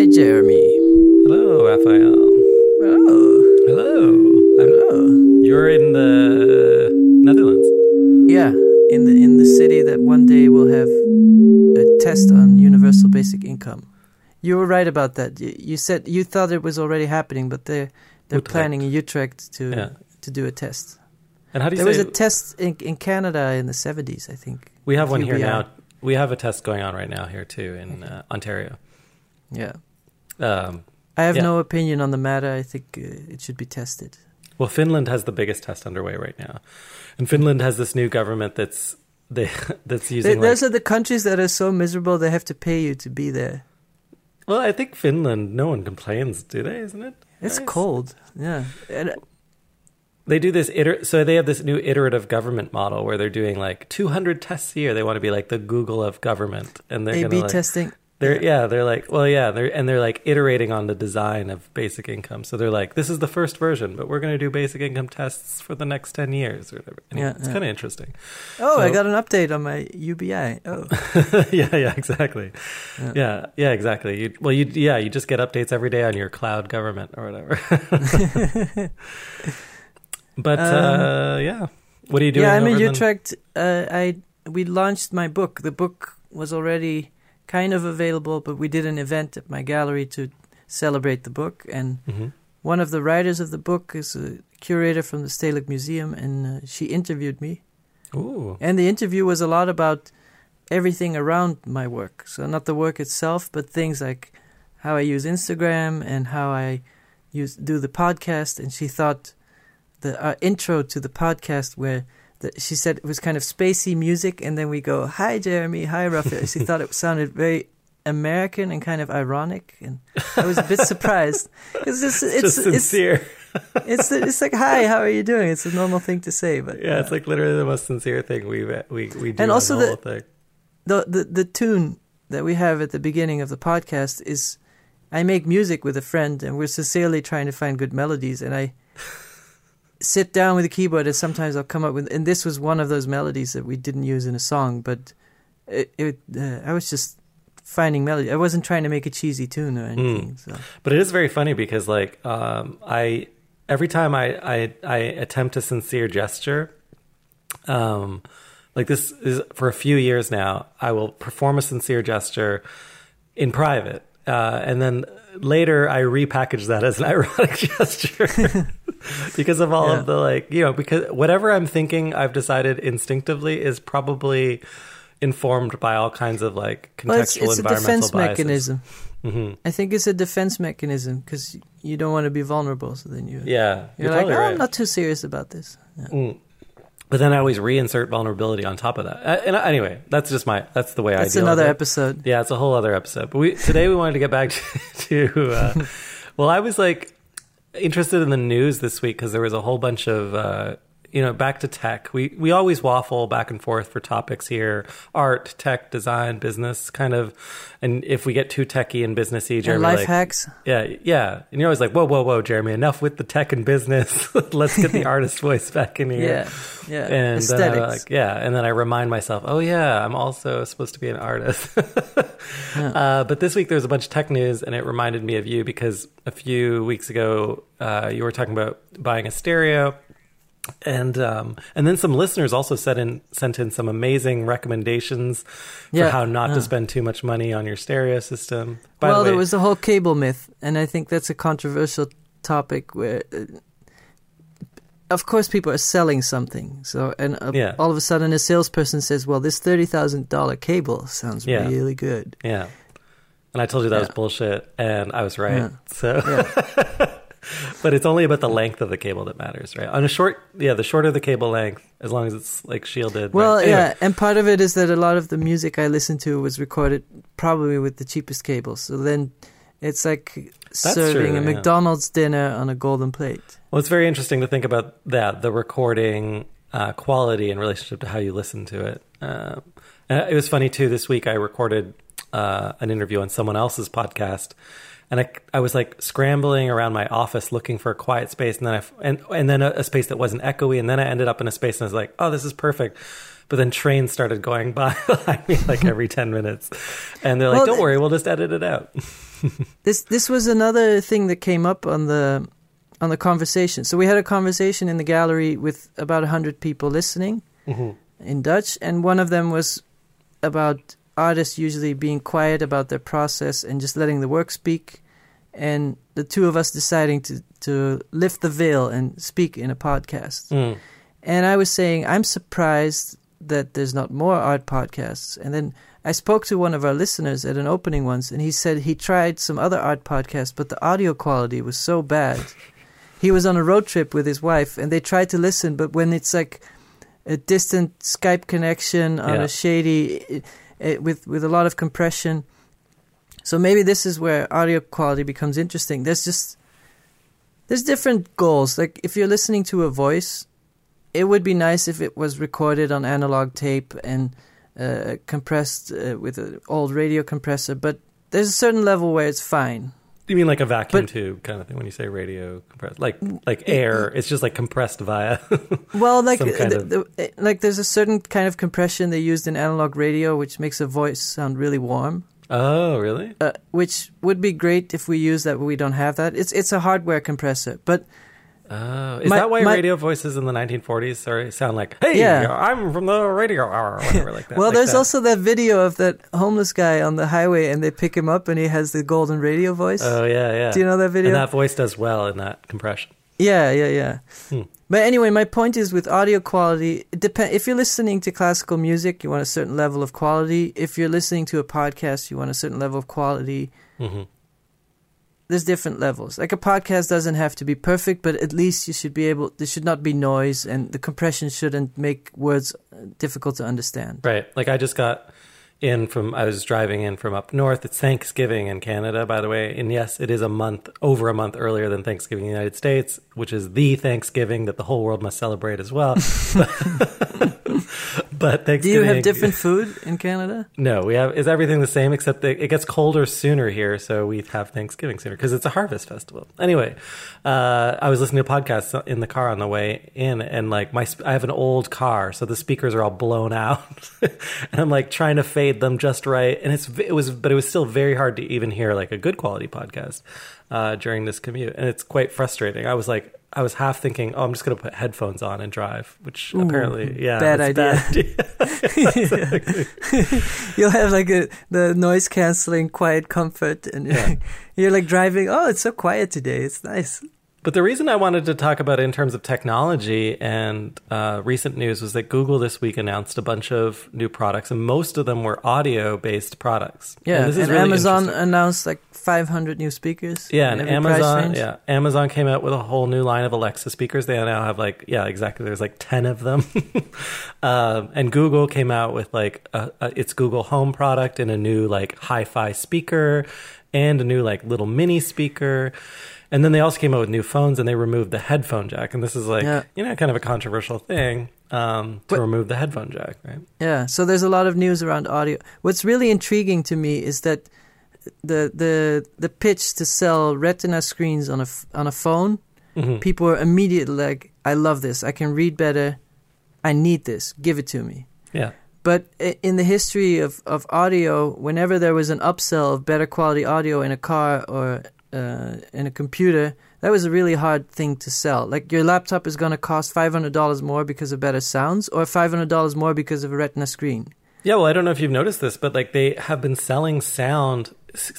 Hi, Jeremy. Hello, Raphael. Oh, Hello. I'm, You're in the Netherlands. yeah. In the in the city that one day will have a test on universal basic income. You were right about that. You, you said you thought it was already happening, but they're they're Utrecht. planning in Utrecht to Yeah. to do a test. And how do you There was a test in, in Canada in the seventies, I think. we have one here now? We have a test going on right now here too in uh, Ontario. Yeah. Um, I have Yeah. no opinion on the matter. I think uh, it should be tested. well, Finland has the biggest test underway right now, and Finland has this new government that's they that's using. those Like, are the countries that are so miserable they have to pay you to be there. well, I think Finland. No one complains, do they? Isn't it? It's Nice. cold. Yeah. And, uh, They do this iter- so they have this new iterative government model where they're doing like 200 tests a year. They want to be like the Google of government, and they're A/B gonna like, testing. They're yeah, they're like well yeah, they're and they're like iterating on the design of basic income. So they're like, this is the first version, but we're going to do basic income tests for the next ten years or whatever. Anyway, Yeah, it's yeah. kind of interesting. Oh, I got an update on my UBI. Oh, yeah, yeah, exactly. Yeah. Yeah, yeah, exactly. You, well, you yeah, you just get updates every day on your cloud government or whatever. but uh, yeah, what are you doing? Um, yeah, I'm in- Utrecht. Uh, I we launched my book. The book was already kind of available, but we did an event at my gallery to celebrate the book. And Mhm. one of the writers of the book is a curator from the Stedelijk Museum, and uh, she interviewed me. Ooh, And the interview was a lot about everything around my work. So not the work itself, but things like how I use Instagram and how I use do the podcast. And she thought the uh, intro to the podcast where she said it was kind of spacey music, and then we go, "Hi, Jeremy. Hi, Raphael." she thought it sounded very American and kind of ironic, and I was a bit surprised because it's it's just it's, sincere. it's it's like, "Hi, how are you doing?" It's a normal thing to say, but yeah, it's uh, like literally the most sincere thing we uh, we we do. And also the the, the the tune that we have at the beginning of the podcast is I make music with a friend and we're sincerely trying to find good melodies and I sit down with the keyboard and sometimes I'll come up with and this was one of those melodies that we didn't use in a song but it, it uh, I was just finding melody. I wasn't trying to make a cheesy tune or anything so. But it is very funny because like um, I every time I, I I attempt a sincere gesture, um, like this is for a few years now, I will perform a sincere gesture in private, uh, and then later I repackage that as an ironic gesture. because of all Yeah. of the like you know because whatever i'm thinking i've decided instinctively is probably informed by all kinds of like contextual well, it's, it's a defense biases. mechanism hmm I think it's a defense mechanism because you don't want to be vulnerable so then you yeah you're, you're, like totally oh, right I'm not too serious about this yeah. Mm. But then I always reinsert vulnerability on top of that. Uh, and anyway, that's just my that's the way I that's another episode Yeah, it's a whole other episode. But we today we wanted to get back to, to uh, well, I was like interested in the news this week because there was a whole bunch of uh, you know back to tech. We we always waffle back and forth for topics here: art, tech, design, business, kind of. And if we get too techy and businessy, and Jeremy life like, hacks yeah, yeah. And you're always like, whoa, whoa, whoa, Jeremy, enough with the tech and business. Let's get the artist voice back in here. Yeah, yeah. And then I, like, yeah, and then I remind myself, oh yeah, I'm also supposed to be an artist. uh, but this week there was a bunch of tech news, and it reminded me of you because a few weeks ago uh, you were talking about buying a stereo, and um, and then some listeners also sent in sent in some amazing recommendations for how not yeah. to spend too much money on your stereo system. By well, the way, there was the whole cable myth, and I think that's a controversial topic where, uh, of course, people are selling something. So, and uh, Yeah. all of a sudden, a salesperson says, "Well, this thirty thousand dollar cable sounds Yeah. really good." Yeah. And I told you that was bullshit, and I was right. Yeah. So, Yeah. but it's only about the length of the cable that matters, right? On a short, yeah, the shorter the cable length, as long as it's like shielded. Well, right? Anyway, yeah, and part of it is that a lot of the music I listened to was recorded probably with the cheapest cables. So then, it's like serving true, a yeah. McDonald's dinner on a golden plate. Well, it's very interesting to think about that the recording uh, quality in relationship to how you listen to it. Um, and it was funny too. This week, I recorded uh, an interview on someone else's podcast, and I, I was like scrambling around my office looking for a quiet space, and then I and and then a, a space that wasn't echoey, and then I ended up in a space and I was like, oh, this is perfect. but then trains started going by like every 10 minutes. And they're like, Well, don't worry, we'll just edit it out. This this was another thing that came up on the on the conversation. So we had a conversation in the gallery with about hundred people listening Mhm. in Dutch, and one of them was about artists usually being quiet about their process and just letting the work speak, and the two of us deciding to to lift the veil and speak in a podcast. Mm. And I was saying, I'm surprised that there's not more art podcasts. And then I spoke to one of our listeners at an opening once, and he said he tried some other art podcasts, but the audio quality was so bad. he was on a road trip with his wife, and they tried to listen, but when it's like a distant Skype connection on Yeah. a shady, eh, eh, with with a lot of compression. So maybe this is where audio quality becomes interesting. There's just there's different goals. Like if you're listening to a voice, it would be nice if it was recorded on analog tape and uh, compressed uh, with an old radio compressor. But there's a certain level where it's fine. You mean like a vacuum But- tube kind of thing when you say radio compressed? Like like air, it's just like compressed via. Well, like the, the, like there's a certain kind of compression they used in analog radio, which makes a voice sound really warm. oh, really? Uh, which would be great if we use that, but we don't have that. It's it's a hardware compressor, but Oh, is My- that why my- radio voices in the 1940s sorry, sound like, hey, Yeah. I'm from the radio hour, or whatever like that? well, like there's that. also that video of that homeless guy on the highway, and they pick him up, and he has the golden radio voice. Oh, yeah, yeah. Do you know that video? And that voice does well in that compression. Yeah, yeah, yeah. Hmm. But anyway, my point is with audio quality, it depend if you're listening to classical music, you want a certain level of quality. If you're listening to a podcast, you want a certain level of quality. hmm There's different levels. Like a podcast doesn't have to be perfect, but at least you should be able there should not be noise and the compression shouldn't make words difficult to understand. Right. Like I just got in from, I was driving in from up north. It's Thanksgiving in Canada, by the way. And yes, it is a month, over a month earlier than Thanksgiving in the United States, which is the Thanksgiving that the whole world must celebrate as well. but Thanksgiving. Do you have different food in Canada? No, we have. Is everything the same except that it gets colder sooner here, so we have Thanksgiving sooner because it's a harvest festival. Anyway, uh, I was listening to podcasts in the car on the way in, and like my, I have an old car, so the speakers are all blown out, and I'm like trying to fade them just right, and it's it was, but it was still very hard to even hear like a good quality podcast uh, during this commute, and it's quite frustrating. I was like. I was half thinking, oh, I'm just going to put headphones on and drive, which Ooh, apparently, yeah, bad idea. bad idea. You'll have like a the noise canceling quiet comfort and Yeah. you're like driving, oh, it's so quiet today. It's nice. But the reason I wanted to talk about it in terms of technology and uh, recent news was that Google this week announced a bunch of new products, and most of them were audio-based products. Yeah, and, this is and really Amazon announced like 500 new speakers. Yeah, and Amazon, yeah, Amazon came out with a whole new line of Alexa speakers. They now have like, yeah, exactly. There's like ten of them, um, and Google came out with like a, a, its Google Home product and a new like hi-fi speaker and a new like little mini speaker. And then they also came out with new phones and they removed the headphone jack. And this is like, Yeah. you know, kind of a controversial thing um, to But- remove the headphone jack, right? Yeah, so there's a lot of news around audio. What's really intriguing to me is that the the the pitch to sell Retina screens on a on a phone, hmm people are immediately like, "I love this. I can read better. I need this. Give it to me." Yeah. But in the history of, of audio, whenever there was an upsell of better quality audio in a car or uh, in a computer, that was a really hard thing to sell. Like your laptop is going to cost five hundred dollars more because of better sounds, or five hundred dollars more because of a Retina screen. Yeah, well, I don't know if you've noticed this, but like they have been selling sound.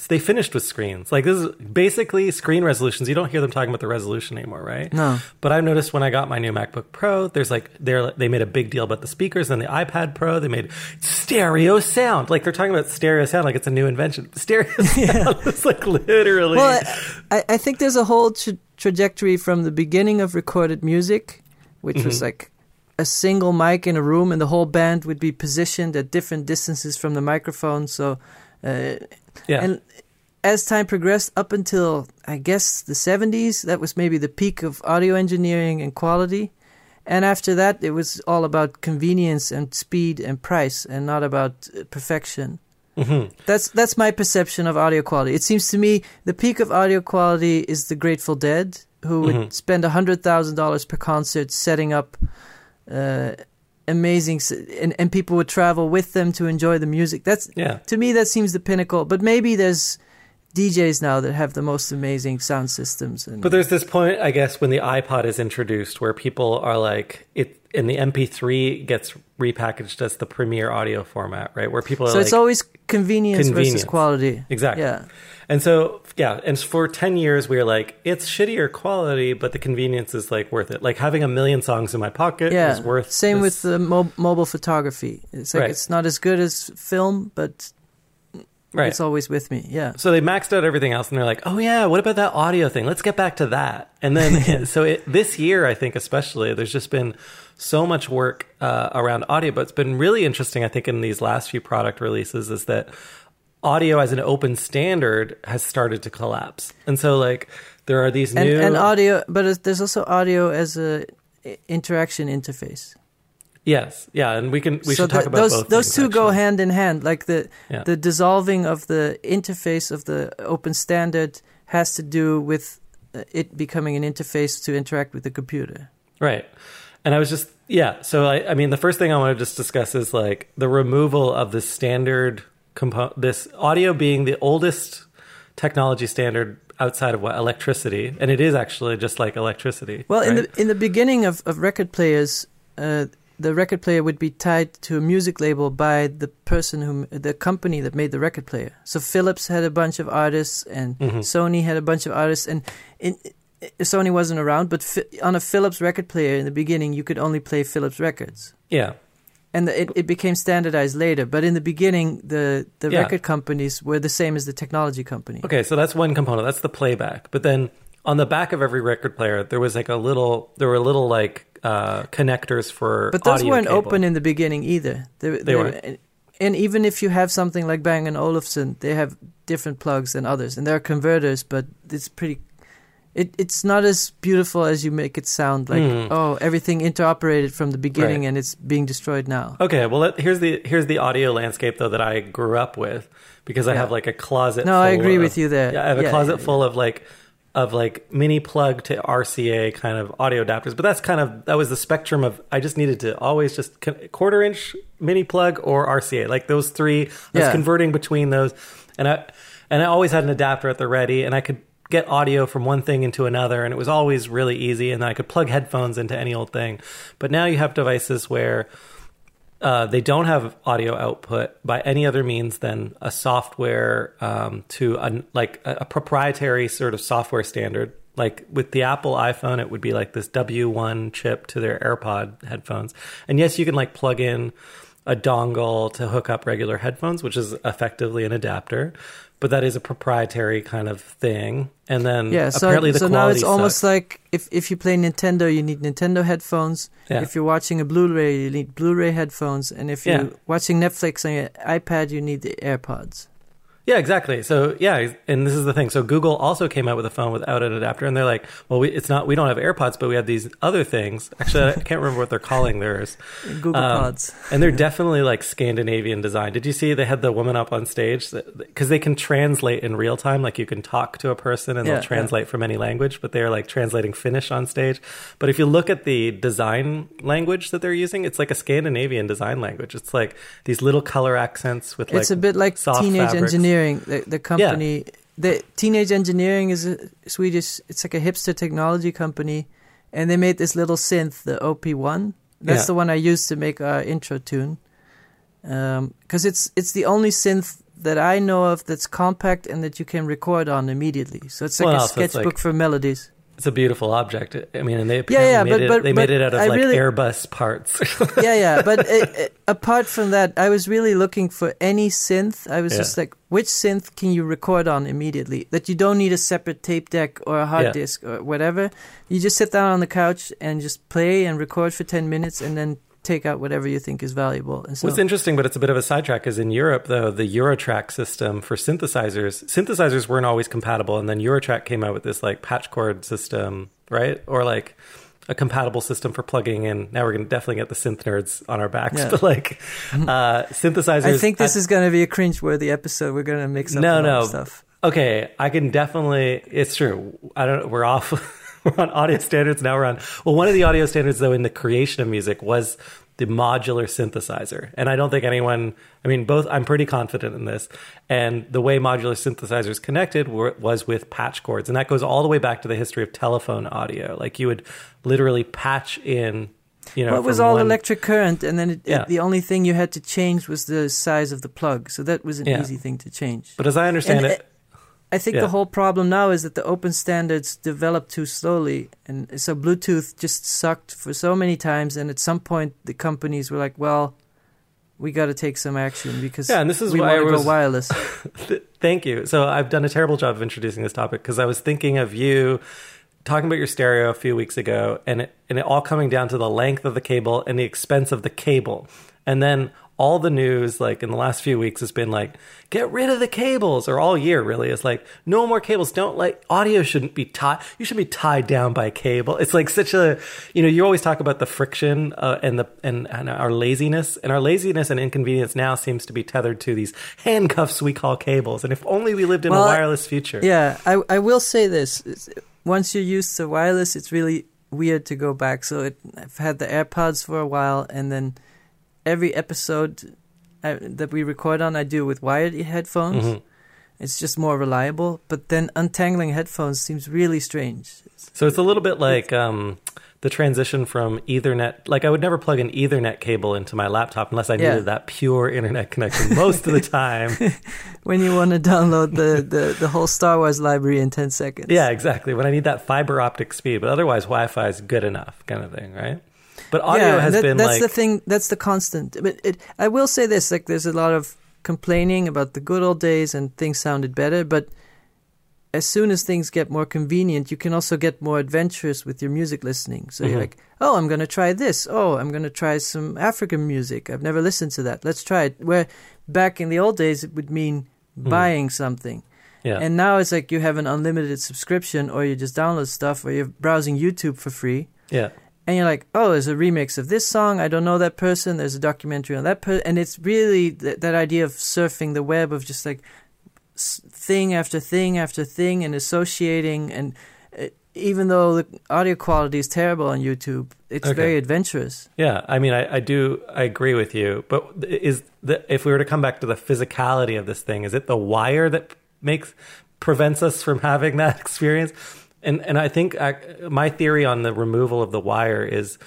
They finished with screens. Like this is basically screen resolutions. You don't hear them talking about the resolution anymore, right? No. But I've noticed when I got my new MacBook Pro, there's like they they made a big deal about the speakers. And the iPad Pro, they made stereo sound. Like they're talking about stereo sound, like it's a new invention. Stereo sound. it's like literally. Well, I, I- think there's a whole tra- trajectory from the beginning of recorded music, which was Mhm. like a single mic in a room, and the whole band would be positioned at different distances from the microphone. So, uh, yeah. and as time progressed, up until I guess the 70s, that was maybe the peak of audio engineering and quality. And after that, it was all about convenience and speed and price, and not about uh, perfection. Mhm. That's that's my perception of audio quality. It seems to me the peak of audio quality is the Grateful Dead, who would Mhm. spend a hundred thousand dollars per concert setting up uh, amazing, and and people would travel with them to enjoy the music. That's Yeah. to me that seems the pinnacle. But maybe there's DJs now that have the most amazing sound systems. And But there's this point, I guess, when the iPod is introduced where people are like, it, and the MP3 gets repackaged as the premier audio format, right? Where people are so like, it's always convenience, Convenience. versus quality. Exactly. Yeah. And so, yeah, and for 10 years, we were like, it's shittier quality, but the convenience is like worth it. Like having a million songs in my pocket Yeah. is worth it. Same this- with the mo- mobile photography. It's like Right. it's not as good as film, but right. it's always with me. Yeah. So they maxed out everything else, and they're like, "Oh yeah, what about that audio thing? Let's get back to that." And then, so it, this year, I think especially, there's just been so much work uh, around audio. But it's been really interesting, I think, in these last few product releases, is that audio as an open standard has started to collapse. And so, like, there are these And new and audio, but there's also audio as a interaction interface. Yes, yeah, and we can we so should talk about those those things, two go hand in hand. Like the Yeah. the dissolving of the interface of the open standard has to do with uh, it becoming an interface to interact with the computer. Right. And I was just, yeah. So, I, I mean, the first thing I want to just discuss is like the removal of the standard compo- this audio being the oldest technology standard outside of what electricity. And it is actually just like electricity. Well, in the in the beginning of, of record players, uh, the record player would be tied to a music label by the person who the company that made the record player. So Philips had a bunch of artists, and Mhm. Sony had a bunch of artists, and in, Sony wasn't around. But on a Philips record player in the beginning, you could only play Philips records. yeah. And the, it, it became standardized later, but in the beginning, the, the Yeah. record companies were the same as the technology company. Okay. So that's one component. That's the playback. But then on the back of every record player, there was like a little, there were little like uh, connectors for But those weren't cable. open in the beginning either. They, They weren't. And, and even if you have something like Bang and Olufsen, they have different plugs than others, and there are converters, but it's pretty. It, it's not as beautiful as you make it sound. Like Hmm. oh, everything interoperated from the beginning, Right. and it's being destroyed now. Okay, well, let, here's the here's the audio landscape though that I grew up with because I Yeah. have like a closet. No, I agree of- with you there. Yeah, I have a Yeah, closet full of like of like mini plug to RCA kind of audio adapters. But that's kind of that was the spectrum of I just needed to always just quarter inch mini plug or RCA, like those three. I was converting between those, and I and I always had an adapter at the ready, and I could get audio from one thing into another and it was always really easy and then I could plug headphones into any old thing. But now you have devices where uh, they don't have audio output by any other means than a software um, to a, like a, a proprietary sort of software standard. Like with the Apple iPhone, it would be like this W1 chip to their AirPod headphones. And yes, you can like plug in a dongle to hook up regular headphones, which is effectively an adapter. But that is a proprietary kind of thing. And then Yeah, so, apparently the so now it's almost like if, if you play Nintendo, you need Nintendo headphones. Yeah. If you're watching a Blu-ray, you need Blu-ray headphones, and if you're Yeah. watching Netflix on your iPad, you need the AirPods. Yeah, exactly. So yeah, and this is the thing. So Google also came out with a phone without an adapter, and they're like, "Well, we, it's not. We don't have AirPods, but we have these other things." Actually, I can't remember what they're calling theirs. Google Um, Pods. and they're definitely like Scandinavian design. Did you see they had the woman up on stage because they can translate in real time? Like you can talk to a person and Yeah, they'll translate from any language, but they're like translating Finnish on stage. But if you look at the design language that they're using, it's like a Scandinavian design language. It's like these little color accents with like it's a bit like soft Teenage fabrics. Engineering, the, the company. The Teenage Engineering is a Swedish. It's like a hipster technology company, and they made this little synth, the OP1. That's Yeah. the one I used to make our intro tune, um, because it's it's the only synth that I know of that's compact and that you can record on immediately. So it's like Well, a sketchbook like- for melodies. It's a beautiful object. I mean, and they Yeah, yeah, made but- it, but- they made it out of I like really- Airbus parts. yeah, yeah. But uh, uh, apart from that, I was really looking for any synth. I was Yeah. just like, which synth can you record on immediately? That you don't need a separate tape deck or a hard Yeah. disk or whatever. You just sit down on the couch and just play and record for 10 minutes and then take out whatever you think is valuable. And so, What's interesting, but it's a bit of a sidetrack, is in Europe, though, the Eurorack system for synthesizers, synthesizers weren't always compatible. And then Eurorack came out with this like patch cord system, right? Or like a compatible system for plugging in. Now we're going to definitely get the synth nerds on our backs, Yeah. but like uh, synthesizers. I think this is going to be a cringe-worthy episode. We're going to mix up No, no. stuff. Okay, I can definitely. It's true. I don't. We're off. we're on audio standards now. We're on. Well, one of the audio standards, though, in the creation of music was the modular synthesizer. And I don't think anyone, I mean, both, I'm pretty confident in this. And the way modular synthesizers connected were, was with patch cords. And that goes all the way back to the history of telephone audio. Like you would literally patch in, you know, Well, it was all one- electric current, and then it, Yeah. it, the only thing you had to change was the size of the plug. So that was an Yeah. easy thing to change. But as I understand And, it, uh, I think Yeah. the whole problem now is that the open standards develop too slowly, and so Bluetooth just sucked for so many times. And at some point, the companies were like, "Well, we got to take some action because Yeah, and this is we why I was- go wireless." Thank you. So I've done a terrible job of introducing this topic because I was thinking of you talking about your stereo a few weeks ago, and it, and it all coming down to the length of the cable and the expense of the cable, and then all the news like in the last few weeks has been like get rid of the cables or all year really. Is like no more cables. Don't like audio shouldn't be tied you should be tied down by cable. It's like such a you know you always talk about the friction uh, and the and, and our laziness and our laziness and inconvenience now seems to be tethered to these handcuffs we call cables. And if only we lived in Well, a wireless future. Yeah, I I will say this: once you're used to wireless, it's really weird to go back. So it, I've had the AirPods for a while, and then every episode I, that we record on, I do with wired headphones. Mhm. It's just more reliable. But then untangling headphones seems really strange. So it's a little bit like um, the transition from Ethernet. Like I would never plug an Ethernet cable into my laptop unless I Yeah. needed that pure internet connection most of the time. When you want to download the, the, the whole Star Wars library in 10 seconds. yeah, exactly. When I need that fiber optic speed, but otherwise Wi-Fi is good enough, kind of thing, right? But audio yeah, has that- been that's like the thing. That's the constant. But it, I will say this: like, there's a lot of complaining about the good old days and things sounded better. But as soon as things get more convenient, you can also get more adventurous with your music listening. So Mhm. you're like, oh, I'm gonna try this. Oh, I'm gonna try some African music. I've never listened to that. Let's try it. Where back in the old days, it would mean Mhm. buying something. yeah. And now it's like you have an unlimited subscription, or you just download stuff, or you're browsing YouTube for free yeah. And you're like, oh, there's a remix of this song. I don't know that person. There's a documentary on that person, and it's really th- that idea of surfing the web of just like s- thing after thing after thing and associating. And uh, even though the audio quality is terrible on YouTube, it's Okay. very adventurous. Yeah, I mean, I, I do, I agree with you. But is the if we were to come back to the physicality of this thing, is it the wire that makes prevents us from having that experience? And and I think I, my theory on the removal of the wire is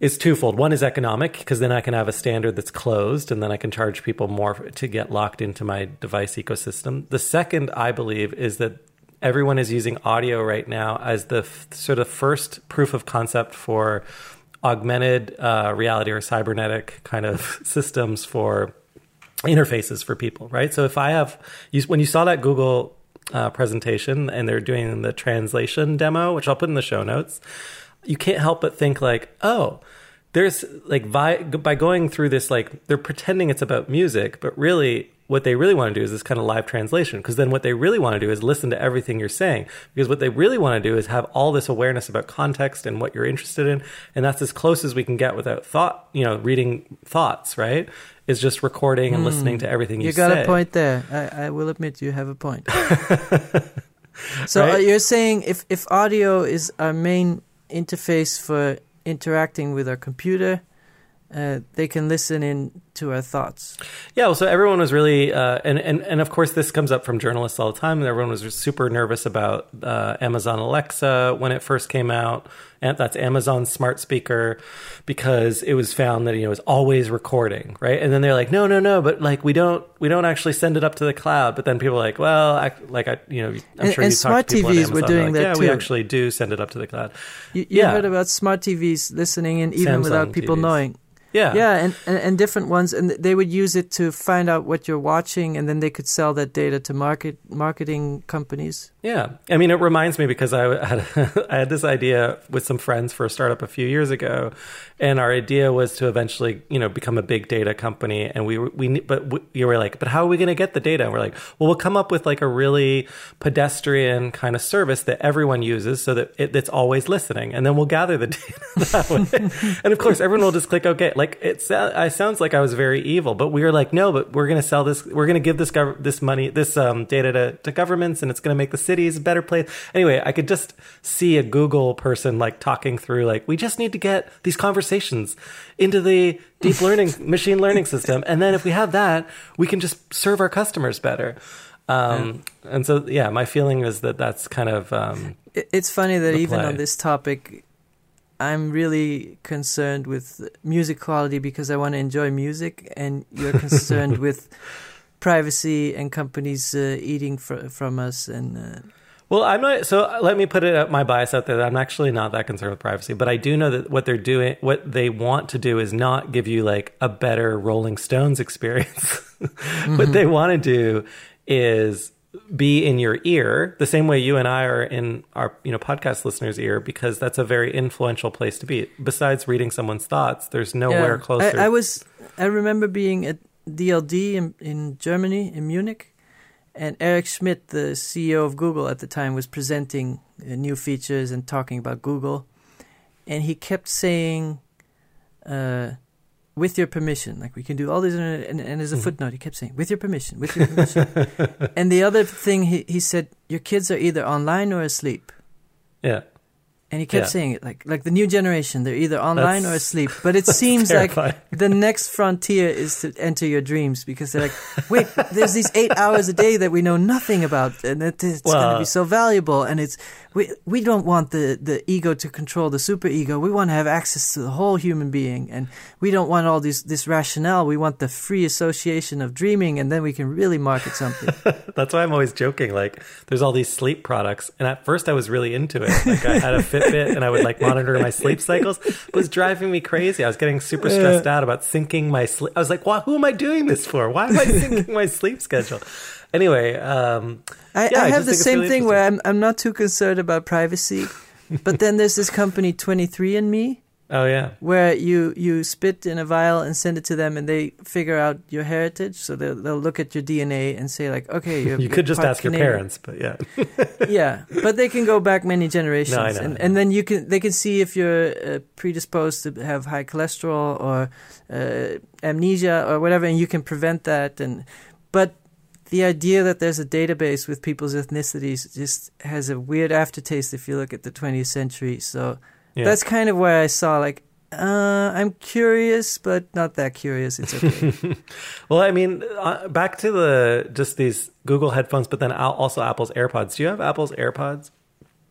is twofold. One is economic because then I can have a standard that's closed, and then I can charge people more to get locked into my device ecosystem. The second, I believe, is that everyone is using audio right now as the f- sort of first proof of concept for augmented uh, reality or cybernetic kind of systems for interfaces for people, right? So if I have, you, when you saw that Google uh, presentation and they're doing the translation demo, which I'll put in the show notes, you can't help but think like, oh, there's like vi- by going through this, like they're pretending it's about music, but really what they really want to do is this kind of live translation. Because then what they really want to do is listen to everything you're saying. Because what they really want to do is have all this awareness about context and what you're interested in. And that's as close as we can get without thought, you know, reading thoughts, right? Is just recording and listening to everything you, You got say. a point there. I, I will admit you have a point. so Right? uh, you're saying if if audio is our main interface for interacting with our computer, uh, they can listen in to our thoughts. Yeah, well, so everyone was really, uh, and, and, and of course, this comes up from journalists all the time, and everyone was super nervous about uh, Amazon Alexa when it first came out. And that's Amazon smart speaker because it was found that you know it's always recording, right? And then they're like, no, no, no, but like we don't we don't actually send it up to the cloud. But then people are like, well, I, like I, you know, I'm And- sure and you smart talked to people TVs were Amazon, they're doing like, that yeah, we actually do send it up to the cloud. You, you Yeah. heard about smart TVs listening in even Samsung without people TVs. knowing. Yeah, Yeah, and, and, and different ones, and they would use it to find out what you're watching, and then they could sell that data to market marketing companies. Yeah, I mean, it reminds me because I had I had this idea with some friends for a startup a few years ago, and our idea was to eventually, you know, become a big data company. And we we but we, you were like, but how are we going to get the data? And we're like, well, we'll come up with like a really pedestrian kind of service that everyone uses, so that it, it's always listening, and then we'll gather the data that way. and of course, everyone will just click OK. Like it sounds like I was very evil, but we were like, no, but we're going to sell this. We're going to give this gov- this money, this um, data to, to governments, and it's going to make the cities a better place. Anyway, I could just see a Google person like talking through, like, we just need to get these conversations into the deep learning machine learning system, and then if we have that, we can just serve our customers better. Um, And so, yeah, my feeling is that that's kind of um, It's funny that even play. on this topic, I'm really concerned with music quality because I want to enjoy music, and you're concerned with privacy and companies uh, eating fr- from us. And uh, Well, I'm not. So uh, let me put it my bias out there. That I'm actually not that concerned with privacy, but I do know that what they're doing, what they want to do, is not give you like a better Rolling Stones experience. What they want to do is be in your ear the same way you and I are in our you know podcast listeners' ear because that's a very influential place to be. Besides reading someone's thoughts, there's nowhere yeah. closer. I, I was. I remember being at DLD in, in Germany, in Munich, and Eric Schmidt, the CEO of Google at the time, was presenting uh, new features and talking about Google, and he kept saying, uh, "With your permission, like we can do all these." And, and, and as a Mhm. footnote, he kept saying, "With your permission, with your permission." and the other thing he he said, "Your kids are either online or asleep." yeah, And he kept Yeah. saying it like like the new generation, they're either online or asleep. But it seems like the next frontier is to enter your dreams because they're like, wait, there's these eight hours a day that we know nothing about, and it, it's going to be so valuable. And it's we we don't want the the ego to control the super ego. We want to have access to the whole human being, and we don't want all this this rationale. We want the free association of dreaming, and then we can really market something. That's why I'm always joking. Like, there's all these sleep products, and at first I was really into it. Like, I had a Fitbit, and I would like monitor my sleep cycles. It was driving me crazy. I was getting super stressed out about syncing my sleep. I was like, "Why? Who am I doing this for? Why am I syncing my sleep schedule?" Anyway, um, I, Yeah, I have the same really thing where I'm I'm not too concerned about privacy, but then there's this company 23andMe oh yeah, where you you spit in a vial and send it to them and they figure out your heritage. So they'll they'll look at your DNA and say like, okay, you're, you could just ask your parents, but yeah, yeah, but they can go back many generations, No, know, and and then you can they can see if you're uh, predisposed to have high cholesterol or uh, amnesia or whatever, and you can prevent that. And but the idea that there's a database with people's ethnicities just has a weird aftertaste if you look at the 20th century. So yeah. that's kind of where I saw like. Uh, I'm curious, but not that curious. It's okay. well, I mean, uh, back to the just these Google headphones, but then also Apple's AirPods. Do you have Apple's AirPods?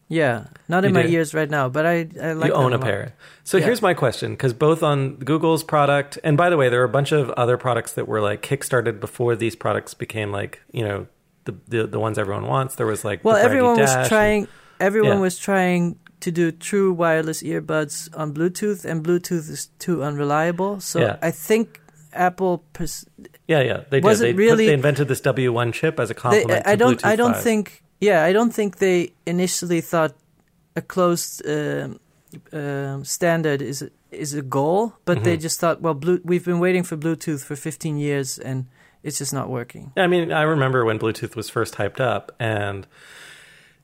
Yeah, not in You my do? ears right now, but I I like you own a pair. So Yeah. here's my question because both on Google's product, and by the way, there are a bunch of other products that were like kickstarted before these products became like you know the the, the ones everyone wants. There was like Well, everyone Dash was and- trying. Everyone Yeah. was trying to do true wireless earbuds on Bluetooth, and Bluetooth is too unreliable. So Yeah. I think Apple. Pers- yeah, yeah, they did. They, really- they invented this W1 chip as a they, complement. I don't. Bluetooth I don't 5. think. Yeah, I don't think they initially thought a closed um, um, standard is a, is a goal, but they Mhm. just thought, well, Blu- we've been waiting for Bluetooth for 15 years, and it's just not working. I mean, I remember when Bluetooth was first hyped up, and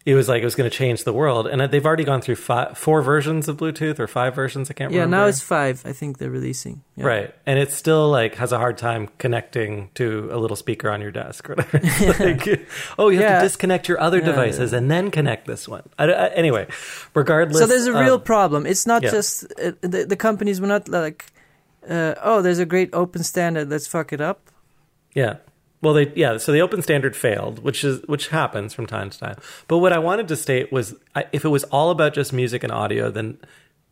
it was like it was going to change the world. And they've already gone through five, four versions of Bluetooth or five versions. I can't Yeah, remember. now it's five. I think they're releasing. Yeah. Right. And it still like has a hard time connecting to a little speaker on your desk or whatever. Like, oh, you have Yeah. to disconnect your other Yeah, devices and then connect this one. I, I- anyway, regardless. So there's a real um, problem. It's not yeah. just uh, the, the companies were not like, uh, oh, there's a great open standard. Let's fuck it up. Yeah. Well, they yeah. So the open standard failed, which is which happens from time to time. But what I wanted to state was, I, if it was all about just music and audio, then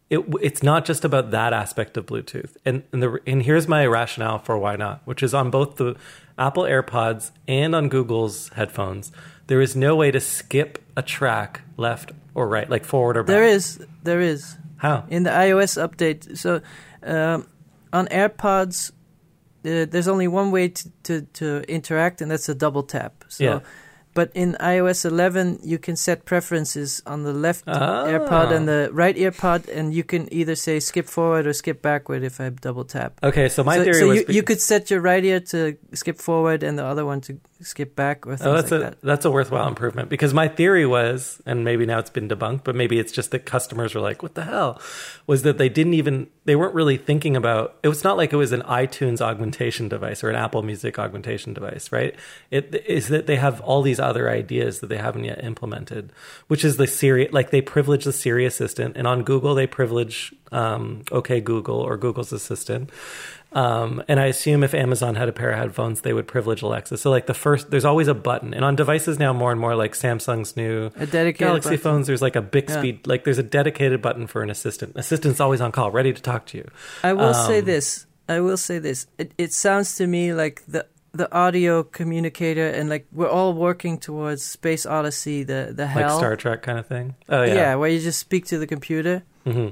it it's not just about that aspect of Bluetooth. And and, the, and here's my rationale for why not, which is on both the Apple AirPods and on Google's headphones. There is no way to skip a track left or right, like forward or back. There is, there is How? in the iOS update. So um, on AirPods, uh, there's only one way to, to, to interact, and that's a double tap. So, Yeah. but in iOS 11, you can set preferences on the left Ah. AirPod and the right AirPod, and you can either say skip forward or skip backward if I double tap. Okay, so my so theory so was you, be- you could set your right ear to skip forward and the other one to skip back or things Oh, that's like a that. that's a worthwhile improvement because my theory was, and maybe now it's been debunked, but maybe it's just that customers were like, "What the hell?" Was that they didn't even they weren't really thinking about. It was not like it was an iTunes augmentation device or an Apple Music augmentation device, right? It is that they have all these other ideas that they haven't yet implemented, which is the Siri. Like they privilege the Siri assistant, and on Google they privilege um, OK Google or Google's assistant. Um, and I assume if Amazon had a pair of headphones, they would privilege Alexa. So like the first, there's always a button, and on devices now more and more like Samsung's new Galaxy button. phones, there's like a Bixby, like there's a dedicated button for an assistant. Assistant's always on call, ready to talk to you. I will say Um, this. I will say this. It, it sounds to me like the the audio communicator and like we're all working towards Space Odyssey, the the Like hell. Star Trek kind of thing. Oh yeah. yeah. where you just speak to the computer. hmm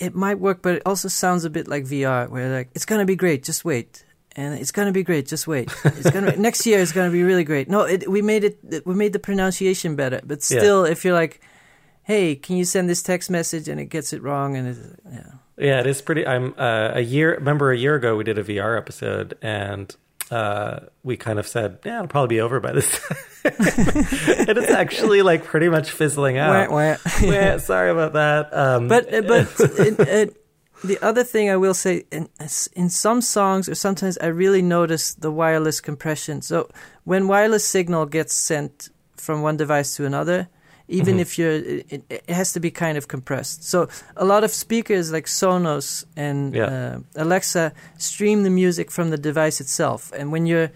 It might work, but it also sounds a bit like VR, where like it's gonna be great, just wait, and it's gonna be great, just wait. It's gonna next year. is gonna be really great. No, it, we made it. We made the pronunciation better, but Yeah. still, if you're like, hey, can you send this text message, and it gets it wrong, and it, yeah. Yeah, it is pretty. I'm uh, a year. Remember a year ago we did a VR episode, and uh, we kind of said, "Yeah, it'll probably be over by this." time." and it's actually like pretty much fizzling out. Wah, wah. yeah, sorry about that. Um, But but in, uh, the other thing I will say in in some songs or sometimes I really notice the wireless compression. So when wireless signal gets sent from one device to another, even Mhm. if you're it, it has to be kind of compressed. So a lot of speakers like Sonos and Yeah. uh, Alexa stream the music from the device itself, and when you're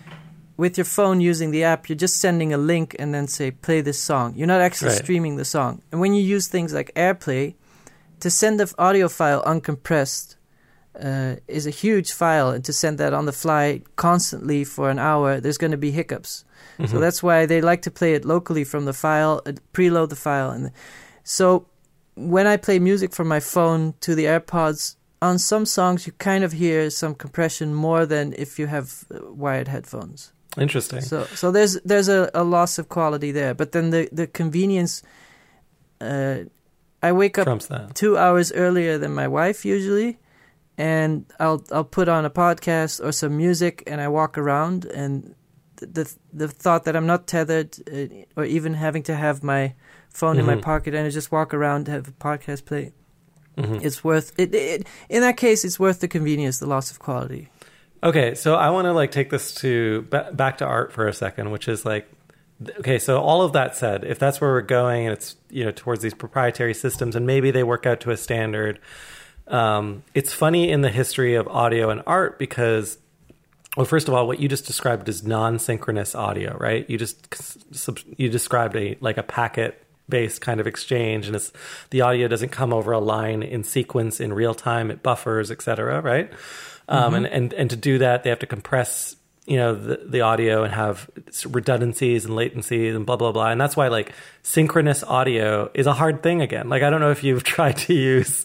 with your phone using the app, you're just sending a link and then say play this song. You're not actually Right. streaming the song. And when you use things like AirPlay, to send the audio file uncompressed uh, is a huge file, and to send that on the fly constantly for an hour, there's going to be hiccups. So mhm. that's why they like to play it locally from the file, uh, preload the file, and so when I play music from my phone to the AirPods, on some songs you kind of hear some compression more than if you have uh, wired headphones. interesting. So so there's there's a, a loss of quality there, but then the the convenience. Uh, I wake up two hours earlier than my wife usually, and I'll I'll put on a podcast or some music, and I walk around, and the the thought that I'm not tethered, uh, or even having to have my phone in my Mhm. pocket and I just walk around have a podcast play, Mhm. it's worth it, it. In that case, it's worth the convenience, the loss of quality. Okay, so I want to like take this to ba- back to art for a second, which is like, okay, so all of that said, if that's where we're going, and it's you know towards these proprietary systems, and maybe they work out to a standard. Um, it's funny in the history of audio and art because, well, first of all, what you just described is non-synchronous audio, right? You just you described a like a packet based kind of exchange and it's the audio doesn't come over a line in sequence in real time it buffers etc right? Um, and, and and to do that they have to compress you know the, the audio and have redundancies and latencies and blah blah blah. And that's why like synchronous audio is a hard thing again. Like i don't know if you've tried to use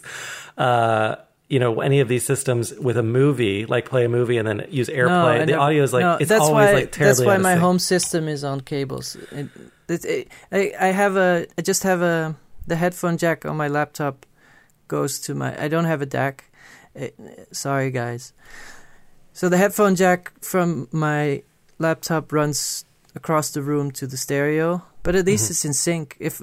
uh you know any of these systems with a movie like play a movie and then use airplay I the audio is like no, it's that's always why, like terribly That's why my home system is on cables. It, it, it, I, I have a. I just have a. The headphone jack on my laptop goes to my. I don't have a DAC. It, sorry, guys. So the headphone jack from my laptop runs across the room to the stereo, but at least Mhm. it's in sync. If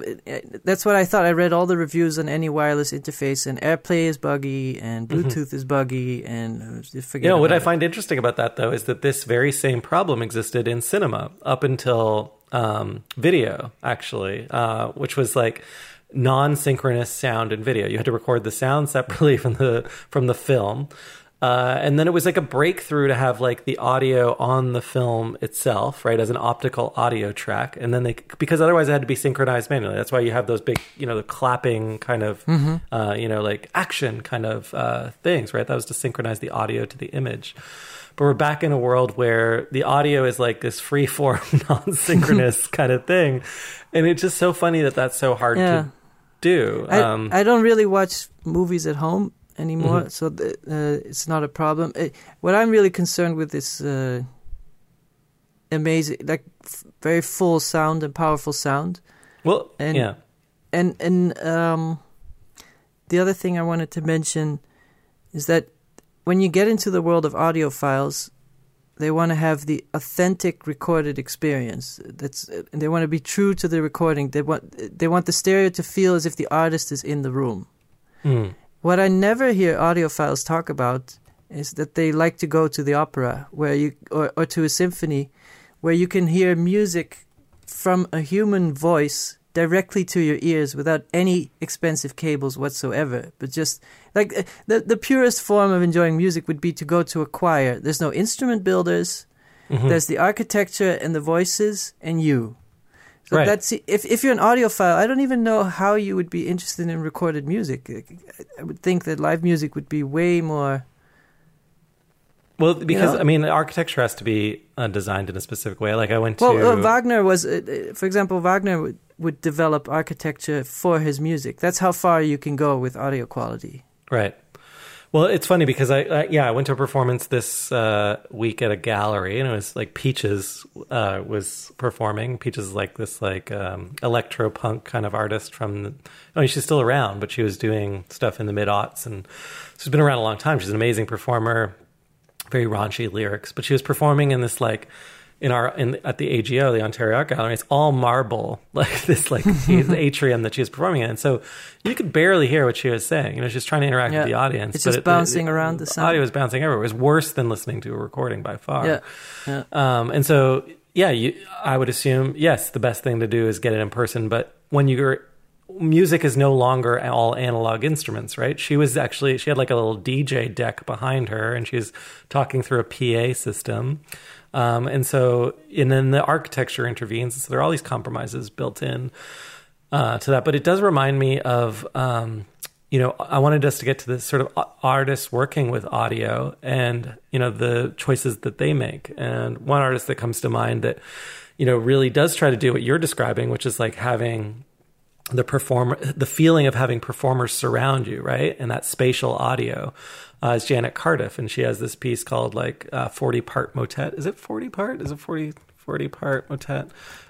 that's what I thought, I read all the reviews on any wireless interface, and AirPlay is buggy, and Mhm. Bluetooth is buggy, and uh, forget. You know, what I it. find interesting about that, though, is that this very same problem existed in cinema up until um, video, actually, uh, which was like non-synchronous sound and video. You had to record the sound separately from the from the film. Uh, and then it was like a breakthrough to have like the audio on the film itself, right, as an optical audio track. And then they, because otherwise it had to be synchronized manually. That's why you have those big, you know, the clapping kind of, uh, you know, like action kind of uh, things, right? That was to synchronize the audio to the image. But we're back in a world where the audio is like this free form, non synchronous kind of thing. And it's just so funny that that's so hard Yeah. to do. I, um, I don't really watch movies at home anymore, Mhm. so th- uh, it's not a problem. Uh, what I'm really concerned with is uh, amazing, like f- very full sound and powerful sound. well, and- yeah. And and um, the other thing I wanted to mention is that when you get into the world of audiophiles, they want to have the authentic recorded experience. That's they want to be true to the recording. They want they want the stereo to feel as if the artist is in the room. Mm. What I never hear audiophiles talk about is that they like to go to the opera where you or, or to a symphony where you can hear music from a human voice directly to your ears without any expensive cables whatsoever but just like uh, the the purest form of enjoying music would be to go to a choir. There's no instrument builders. Mhm. there's the architecture and the voices and you so Right. that's if if you're an audiophile i don't even know how you would be interested in recorded music i would think that live music would be way more Well, because know? I mean, architecture has to be uh, designed in a specific way. Like I went to Well, uh, Wagner was, uh, uh, for example, Wagner would, would develop architecture for his music. That's how far you can go with audio quality. Right. Well, it's funny because I, I yeah I went to a performance this uh, week at a gallery and it was like Peaches uh, was performing. Peaches is like this like um, electro punk kind of artist from. The, I mean, she's still around, but she was doing stuff in the mid aughts and she's been around a long time. She's an amazing performer, very raunchy lyrics. But she was performing in this like in our in at the AGO, the Ontario Art Gallery. It's all marble, like this like atrium that she was performing in. And so you could barely hear what she was saying. You know, she's trying to interact Yeah. with the audience. It's just it- bouncing it- around the sound. The audio was bouncing everywhere. It was worse than listening to a recording by far. Yeah, yeah. Um, and so, yeah, you, I would assume, yes, the best thing to do is get it in person. But when you're, music is no longer all analog instruments, right? She was actually, she had like a little DJ deck behind her and she was talking through a PA system. Um, and so, and then the architecture intervenes. So there are all these compromises built in uh, to that. But it does remind me of, um, you know, I wanted us to get to this sort of artists working with audio and, you know, the choices that they make. And one artist that comes to mind that, you know, really does try to do what you're describing, which is like having the performer, the feeling of having performers surround you, right? And that spatial audio uh, is Janet Cardiff. And she has this piece called like uh, 40 part motet. Is it 40 part? Is it 40, 40 part motet?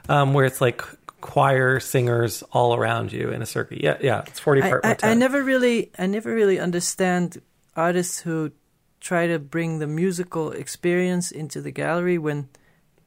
Um, where it's like choir singers all around you in a circuit. Yeah, yeah, it's 40 part I, motet. I never really, I never really understand artists who try to bring the musical experience into the gallery when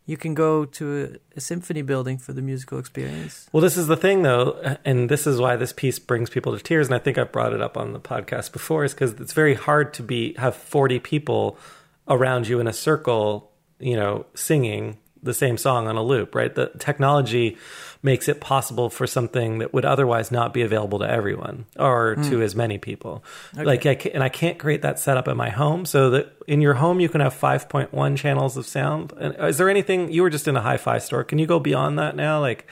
you can go to a, a symphony building for the musical experience. Well, this is the thing, though, and this is why this piece brings people to tears. And I think I've brought it up on the podcast before, is because it's very hard to be have forty people around you in a circle, you know, singing the same song on a loop. Right? The technology makes it possible for something that would otherwise not be available to everyone or to hmm. as many people. Like, I ca and I can't create that setup in my home, so that in your home you can have five point one channels of sound. And uh, is there anything you were just in a hi-fi store? Can you go beyond that now? Like.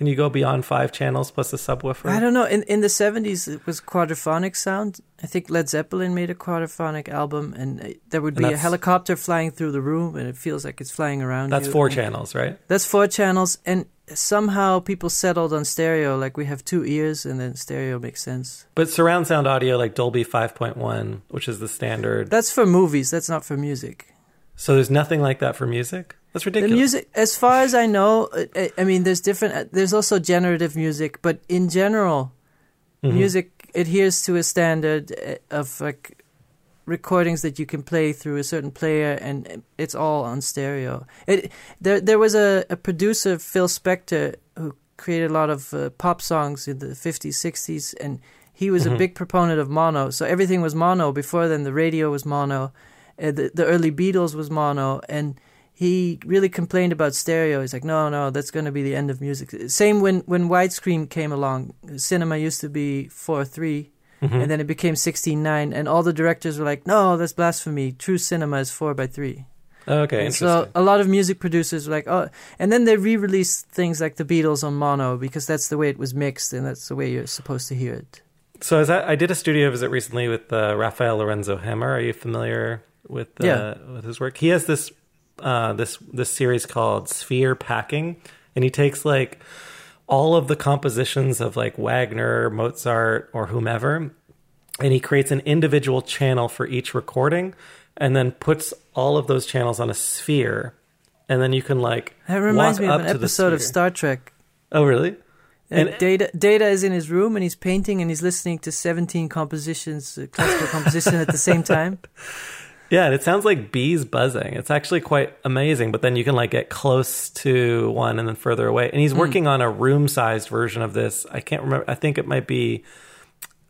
Can you go beyond five channels plus a subwoofer? I don't know. In in the seventies, it was quadraphonic sound. I think Led Zeppelin made a quadraphonic album, and uh, there would be a helicopter flying through the room, and it feels like it's flying around. That's you. four And channels, right? That's four channels, and somehow people settled on stereo. Like we have two ears, and then stereo makes sense. But surround sound audio, like Dolby 5.1, which is the standard. That's for movies. That's not for music. so there's nothing like that for music? That's The ridiculous. music, as far as I know, I, I mean, there's different. uh, There's also generative music, but in general, Mhm. music adheres to a standard uh, of like recordings that you can play through a certain player, and it's all on stereo. It there there was a, a producer Phil Spector who created a lot of uh, pop songs in the 50s, 60s, and he was a Mhm. big proponent of mono. So everything was mono. Before then, the radio was mono. Uh, the the early Beatles was mono, and he really complained about stereo. He's like, no, no, that's going to be the end of music. Same when when widescreen came along. Cinema used to be four three, Mhm. and then it became sixteen nine, and all the directors were like, no, that's blasphemy. True cinema is four by three. okay, And interesting. so a lot of music producers were like, oh, and then they re-released things like the Beatles on mono because that's the way it was mixed and that's the way you're supposed to hear it. So that, I did a studio visit recently with uh, Rafael Lozano-Hemmer. Are you familiar with uh, Yeah. with his work? He has this uh, this this series called Sphere Packing, and he takes like all of the compositions of like Wagner, Mozart, or whomever, and he creates an individual channel for each recording, and then puts all of those channels on a sphere, and then you can like That reminds me of an episode of. Star Trek. Oh, really? And And- Data Data is in his room and he's painting and he's listening to 17 compositions, uh, classical composition at the same time. Yeah, and it sounds like bees buzzing. It's actually quite amazing. But then you can like get close to one and then further away. And he's working on a room-sized version of this. I can't remember. I think it might be.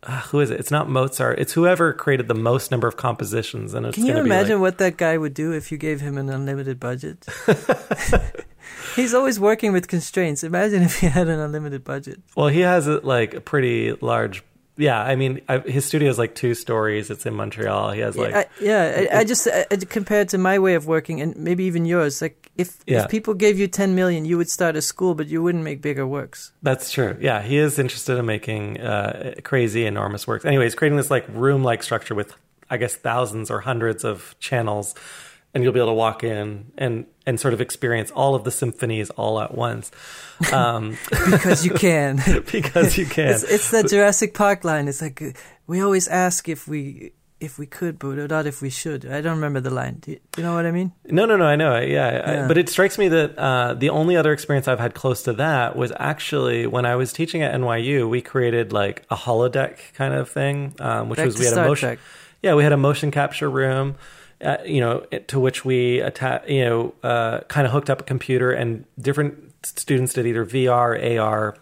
Uh, who is it? It's not Mozart. It's whoever created the most number of compositions. And it's Can you imagine like- what that guy would do if you gave him an unlimited budget? He's always working with constraints. Imagine if he had an unlimited budget. Well, he has a, like a pretty large. Yeah, I mean, I, his studio is like two stories. It's in Montreal. He has like I, yeah, I, I just I, I- compared to my way of working, and maybe even yours. Like if Yeah. if people gave you ten million, you would start a school, but you wouldn't make bigger works. That's true. Yeah, he is interested in making uh, crazy, enormous works. Anyways, creating this like room-like structure with, I guess, thousands or hundreds of channels, and you'll be able to walk in and and sort of experience all of the symphonies all at once, um, because you can. because you can. It's, it's that Jurassic Park line. It's like we always ask if we if we could, but not if we should. I don't remember the line. Do you, do you know what I mean? No, no, no. I know. Yeah, I, but it strikes me that uh, the only other experience I've had close to that was actually when I was teaching at NYU. We created like a holodeck kind of thing, um, which Back was we had a motion. Trek. Yeah, we had a motion capture room. Uh, you know, to which we atta- you know, uh, kind of hooked up a computer, and different students did either VR, AR,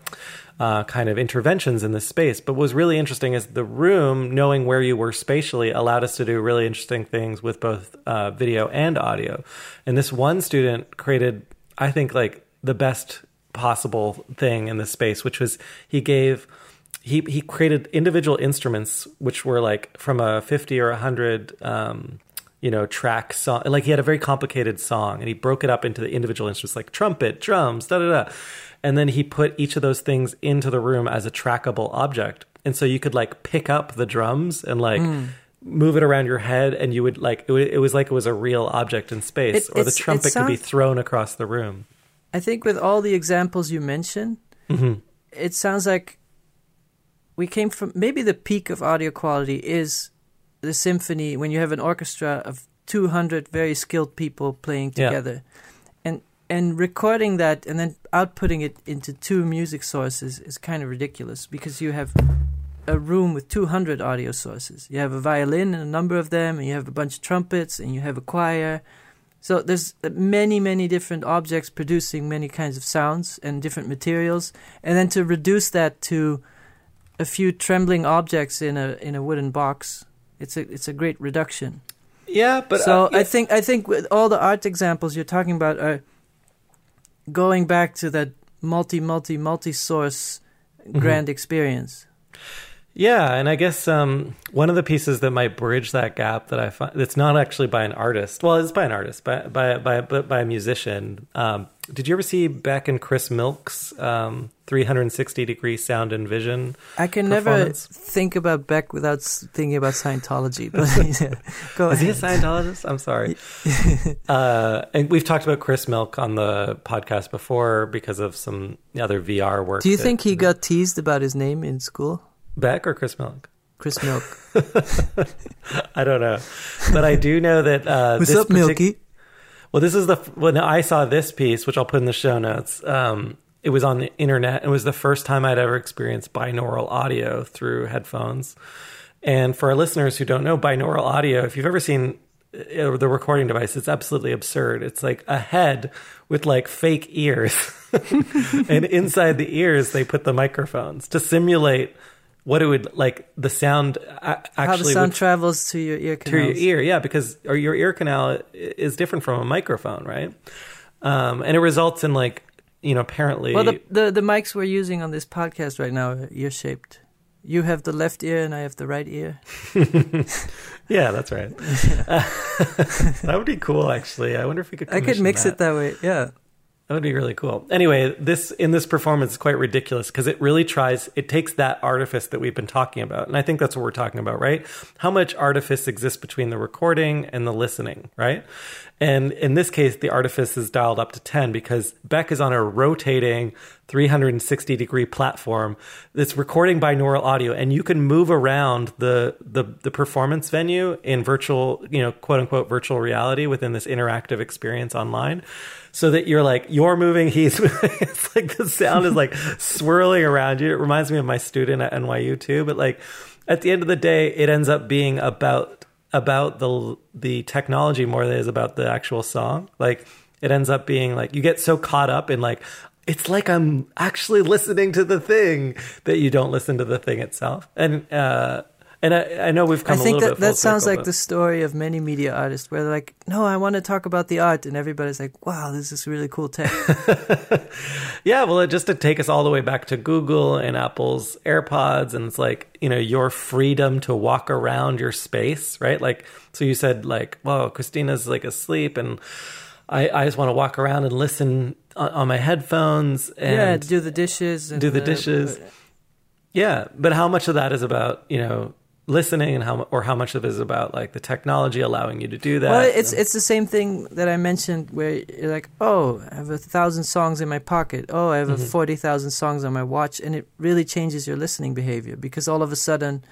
uh, kind of interventions in this space. But what was really interesting is the room, knowing where you were spatially, allowed us to do really interesting things with both uh, video and audio. And this one student created, I think, like the best possible thing in this space, which was he gave he he created individual instruments which were like from a 50 or a 100 um you know track song like he had a very complicated song and he broke it up into the individual instruments like trumpet drums da da da. And then he put each of those things into the room as a trackable object. And so you could like pick up the drums and like hmm. move it around your head and you would like it, wa- it was like it was a real object in space It- or the trumpet could be thrown across the room. I think with all the examples you mentioned, mm-hmm. it sounds like we came from maybe the peak of audio quality is the symphony when you have an orchestra of 200 very skilled people playing Yeah. together. And and recording that and then outputting it into two music sources is kind of ridiculous because you have a room with 200 audio sources. You have a violin and a number of them and you have a bunch of trumpets and you have a choir. So there's uh, many, many different objects producing many kinds of sounds and different materials, and then to reduce that to a few trembling objects in a in a wooden box, it's a it's a great reduction. yeah but so uh, yeah. I think I think with all the art examples you're talking about are going back to that multi multi multi source Mm-hmm. grand experience. Yeah, and I guess um, one of the pieces that might bridge that gap that I find it's not actually by an artist. Well, it's by an artist, by by by but by a musician. Um, did you ever see Beck and Chris Milk's um, 360 degree sound and vision? I can never think about Beck without thinking about Scientology. But yeah, go Is he a. Scientologist? I'm sorry. uh, and we've talked about Chris Milk on the podcast before because of some other VR work. Do you that- think he got teased about his name in school? Beck or Chris Milk? Chris Milk. I don't know, but I do know that. Uh, What's this up, partic- Milky? Well, this is the when I saw this piece, which I'll put in the show notes. Um, it was on the internet. It was the first time I'd ever experienced binaural audio through headphones. And for our listeners who don't know binaural audio, if you've ever seen uh, the recording device, it's absolutely absurd. It's like a head with like fake ears, and inside the ears they put the microphones to simulate what it would like the sound actually How the sound would travels to your ear to your ear yeah because or your ear canal is different from a microphone right um, and it results in like you know apparently Well, the, the the mics we're using on this podcast right now are ear shaped. You have the left ear and I have the right ear. yeah that's right that would be cool actually i wonder if we could I could mix that. it that way. Yeah. That would be really cool. Anyway, this in this performance is quite ridiculous because it really tries. It takes that artifice that we've been talking about, and I think that's what we're talking about, right? How much artifice exists between the recording and the listening, right? And in this case, the artifice is dialed up to ten because Beck is on a rotating 360 degree platform that's recording binaural audio, and you can move around the the the performance venue in virtual, you know, quote unquote virtual reality within this interactive experience online so that you're like you're moving he's it's like the sound is like swirling around you. It reminds me of my student at nyu too but like at the end of the day it ends up being about about the the technology more than it is about the actual song. Like it ends up being like you get so caught up in like it's like I'm actually listening to the thing that you don't listen to the thing itself. And uh and I, I know we've come I think a little that that sounds circle, like but- the story of many media artists, where they're like, "No, I want to talk about the art," and everybody's like, "Wow, this is really cool tech." Yeah, well, it just to take us all the way back to Google and Apple's AirPods, and it's like you know your freedom to walk around your space, right? Like, so you said like, "Whoa, Christina's like asleep," and I, I just want to walk around and listen on, on my headphones and yeah, do the dishes. And, do the uh, dishes. Yeah, but how much of that is about you know listening, and how or how much of it is about like the technology allowing you to do that? Well, it's it's the same thing that I mentioned, where you're like, "Oh, I have a thousand songs in my pocket. Oh, I have Mm-hmm. a forty thousand songs on my watch," and it really changes your listening behavior because all of a sudden,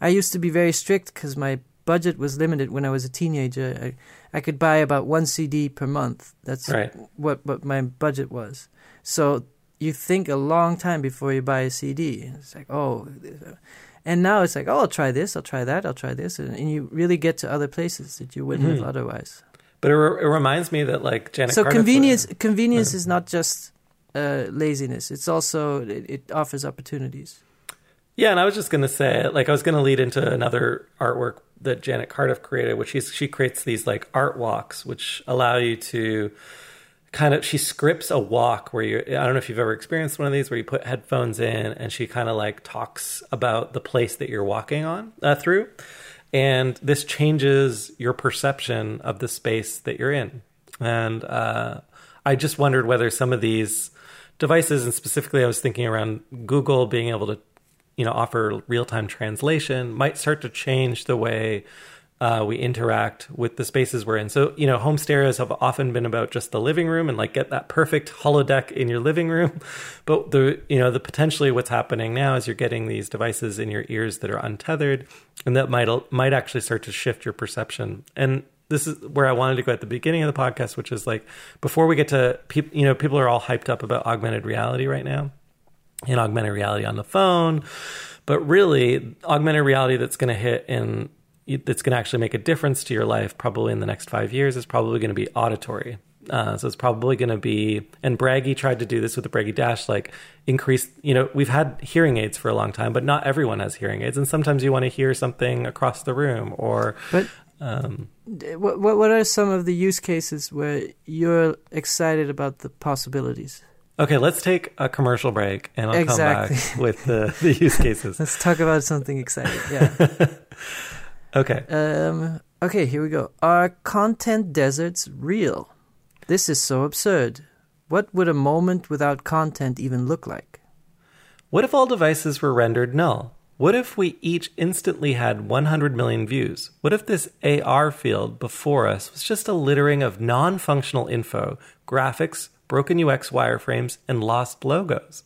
I used to be very strict because my budget was limited when I was a teenager. I, I could buy about one CD per month. That's Right. what what my budget was. So you think a long time before you buy a CD. It's like, oh, and now it's like, oh, I'll try this, I'll try that, I'll try this, and, and you really get to other places that you wouldn't Mhm. have otherwise. but it, re- it reminds me that like Janet. so Cardiff- convenience, convenience is not just uh, laziness; it's also it, it offers opportunities. Yeah, and I was just going to say, like, I was going to lead into another artwork that Janet Cardiff created, which she's, she creates these like art walks, which allow you to kind of. She scripts a walk where you. I don't know if you've ever experienced one of these, where you put headphones in, and she kind of like talks about the place that you're walking on uh, through, and this changes your perception of the space that you're in. And uh, I just wondered whether some of these devices, and specifically, I was thinking around Google being able to you know offer real-time translation might start to change the way uh, we interact with the spaces we're in. So you know home stereos have often been about just the living room and like get that perfect holodeck in your living room. But the you know the potentially what's happening now is you're getting these devices in your ears that are untethered and that might might actually start to shift your perception. And this is where I wanted to go at the beginning of the podcast, which is like before we get to people, you know, people are all hyped up about augmented reality right now and augmented reality on the phone. But really, augmented reality that's going to hit in that's going to actually make a difference to your life probably in the next five years is probably going to be auditory. Uh, so it's probably going to be, and Bragi tried to do this with the Bragi Dash, like increase, you know, we've had hearing aids for a long time, but not everyone has hearing aids. And sometimes you want to hear something across the room or, But um, what what what are some of the use cases where you're excited about the possibilities? okay, let's take a commercial break and I'll Exactly. come back with the, the use cases. Let's talk about something exciting. Yeah. Okay. Um, okay, here we go. Are content deserts real? This is so absurd. What would a moment without content even look like? What if all devices were rendered null? What if we each instantly had 100 million views? What if this AR field before us was just a littering of non functional info, graphics, broken UX wireframes, and lost logos?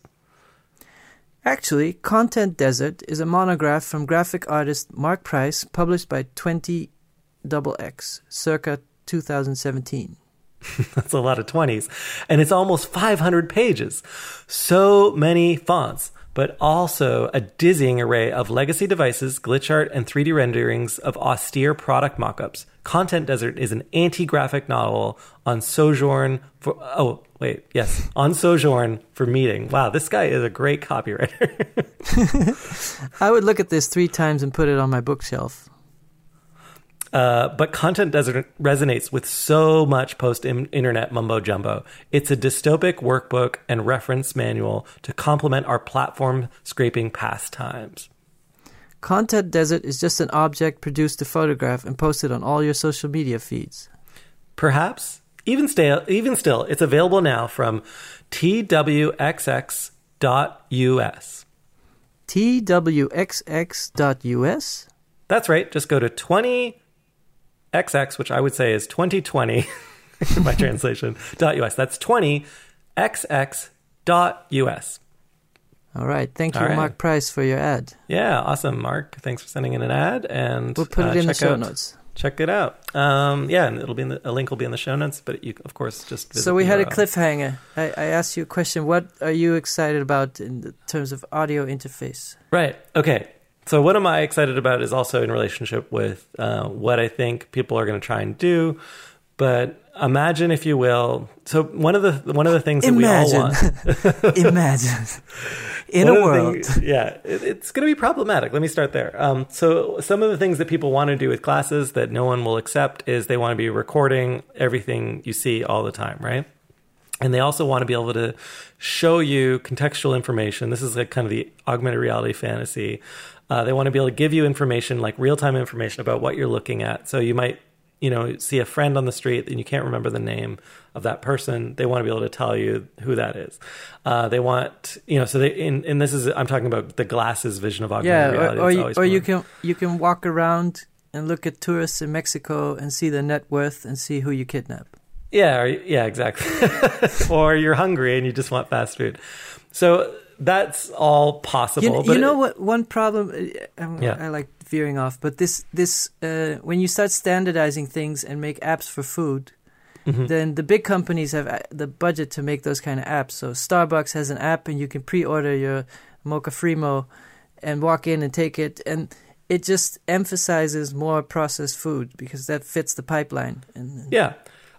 Actually, Content Desert is a monograph from graphic artist Mark Price, published by 20XX, circa 2017. That's a lot of 20s. And it's almost 500 pages. So many fonts, but also a dizzying array of legacy devices, glitch art, and 3D renderings of austere product mockups. Content Desert is an anti graphic novel on Sojourn for. Oh, wait. Yes. On Sojourn for meeting. Wow, this guy is a great copywriter. I would look at this three times and put it on my bookshelf. Uh, but Content Desert resonates with so much post internet mumbo jumbo. It's a dystopic workbook and reference manual to complement our platform scraping pastimes. Content Desert is just an object produced to photograph and posted on all your social media feeds. Perhaps, even, stale, even still, it's available now from twxx.us. twxx.us? That's right. Just go to 20xx, which I would say is 2020, my translation, .us. That's 20xx.us. All right. Thank you, right. Mark Price, for your ad. Yeah, awesome, Mark. Thanks for sending in an ad, and We'll put uh, it in the show out- notes. Check it out. Um, yeah, and it'll be in the, a link will be in the show notes, but you of course just visit So we had a cliffhanger. I, I asked you a question. What are you excited about in the terms of audio interface? Right. Okay. So what am I excited about is also in relationship with uh, what I think people are going to try and do. But imagine, if you will. So one of the one of the things Imagine. that we all want. Imagine in One a world. things- yeah, it, it's going to be problematic. Let me start there. Um, so, some of the things that people want to do with classes that no one will accept is they want to be recording everything you see all the time, right? And they also want to be able to show you contextual information. This is like kind of the augmented reality fantasy. Uh, they want to be able to give you information, like real time information about what you're looking at. So you might, you know, see a friend on the street and you can't remember the name of that person. They want to be able to tell you who that is. Uh, they want, you know, so they, in, and this is, I'm talking about the glasses vision of Yeah, augmented or, reality. or, that's you, or you can you can walk around and look at tourists in Mexico and see their net worth and see who you kidnap. Yeah, or, yeah, exactly. or you're hungry and you just want fast food. So that's all possible. You, but you know what? One problem. uh, um, Yeah. I like veering off, but this this uh, when you start standardizing things and make apps for food, Mhm. then the big companies have uh, the budget to make those kind of apps. So Starbucks has an app, and you can pre-order your Mocha Frimo and walk in and take it, and it just emphasizes more processed food because that fits the pipeline. And Yeah.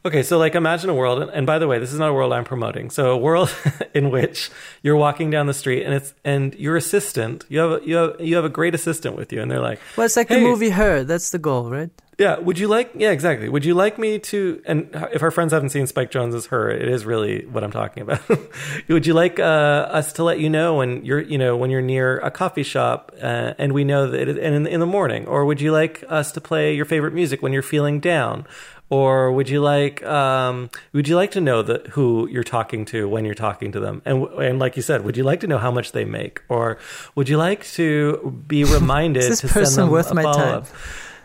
Okay, so like imagine a world, and, by the way, this is not a world I'm promoting. So a world in which you're walking down the street and it's and your assistant, you have a, you have you have a great assistant with you, and they're like, well, it's like Hey. the movie Her. That's the goal, right? yeah, would you like? Yeah, exactly. Would you like me to? And if our friends haven't seen Spike Jonze's Her, it is really what I'm talking about. would you like uh, us to let you know when you're, you know, when you're near a coffee shop, uh, and we know that, it, and in, in the morning, or would you like us to play your favorite music when you're feeling down? Or would you like um, would you like to know that who you're talking to when you're talking to them? And and like you said, would you like to know how much they make? Or would you like to be reminded this to send person them worth my time? follow-up?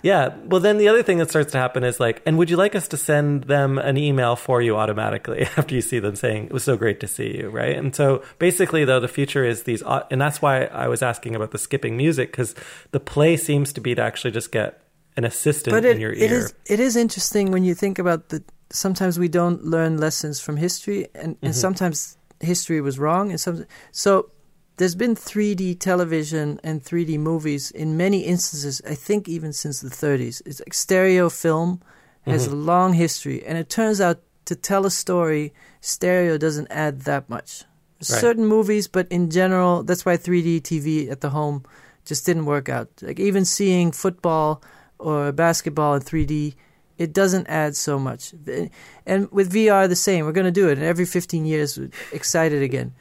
Yeah. Well, then the other thing that starts to happen is like, and would you like us to send them an email for you automatically after you see them saying it was so great to see you, right? And so basically, though, the future is these, and that's why I was asking about the skipping music because the play seems to be to actually just get an assistant but it, in your ear. is it is interesting when you think about the sometimes we don't learn lessons from history and, and Mhm. sometimes history was wrong and some so there's been 3D television and 3D movies in many instances I think even since the 30s it's like stereo film has Mhm. a long history and it turns out to tell a story stereo doesn't add that much Right. certain movies but in general that's why 3D TV at the home just didn't work out like even seeing football or basketball in 3D, it doesn't add so much. And with VR, the same. We're going to do it, and every 15 years, we're excited again.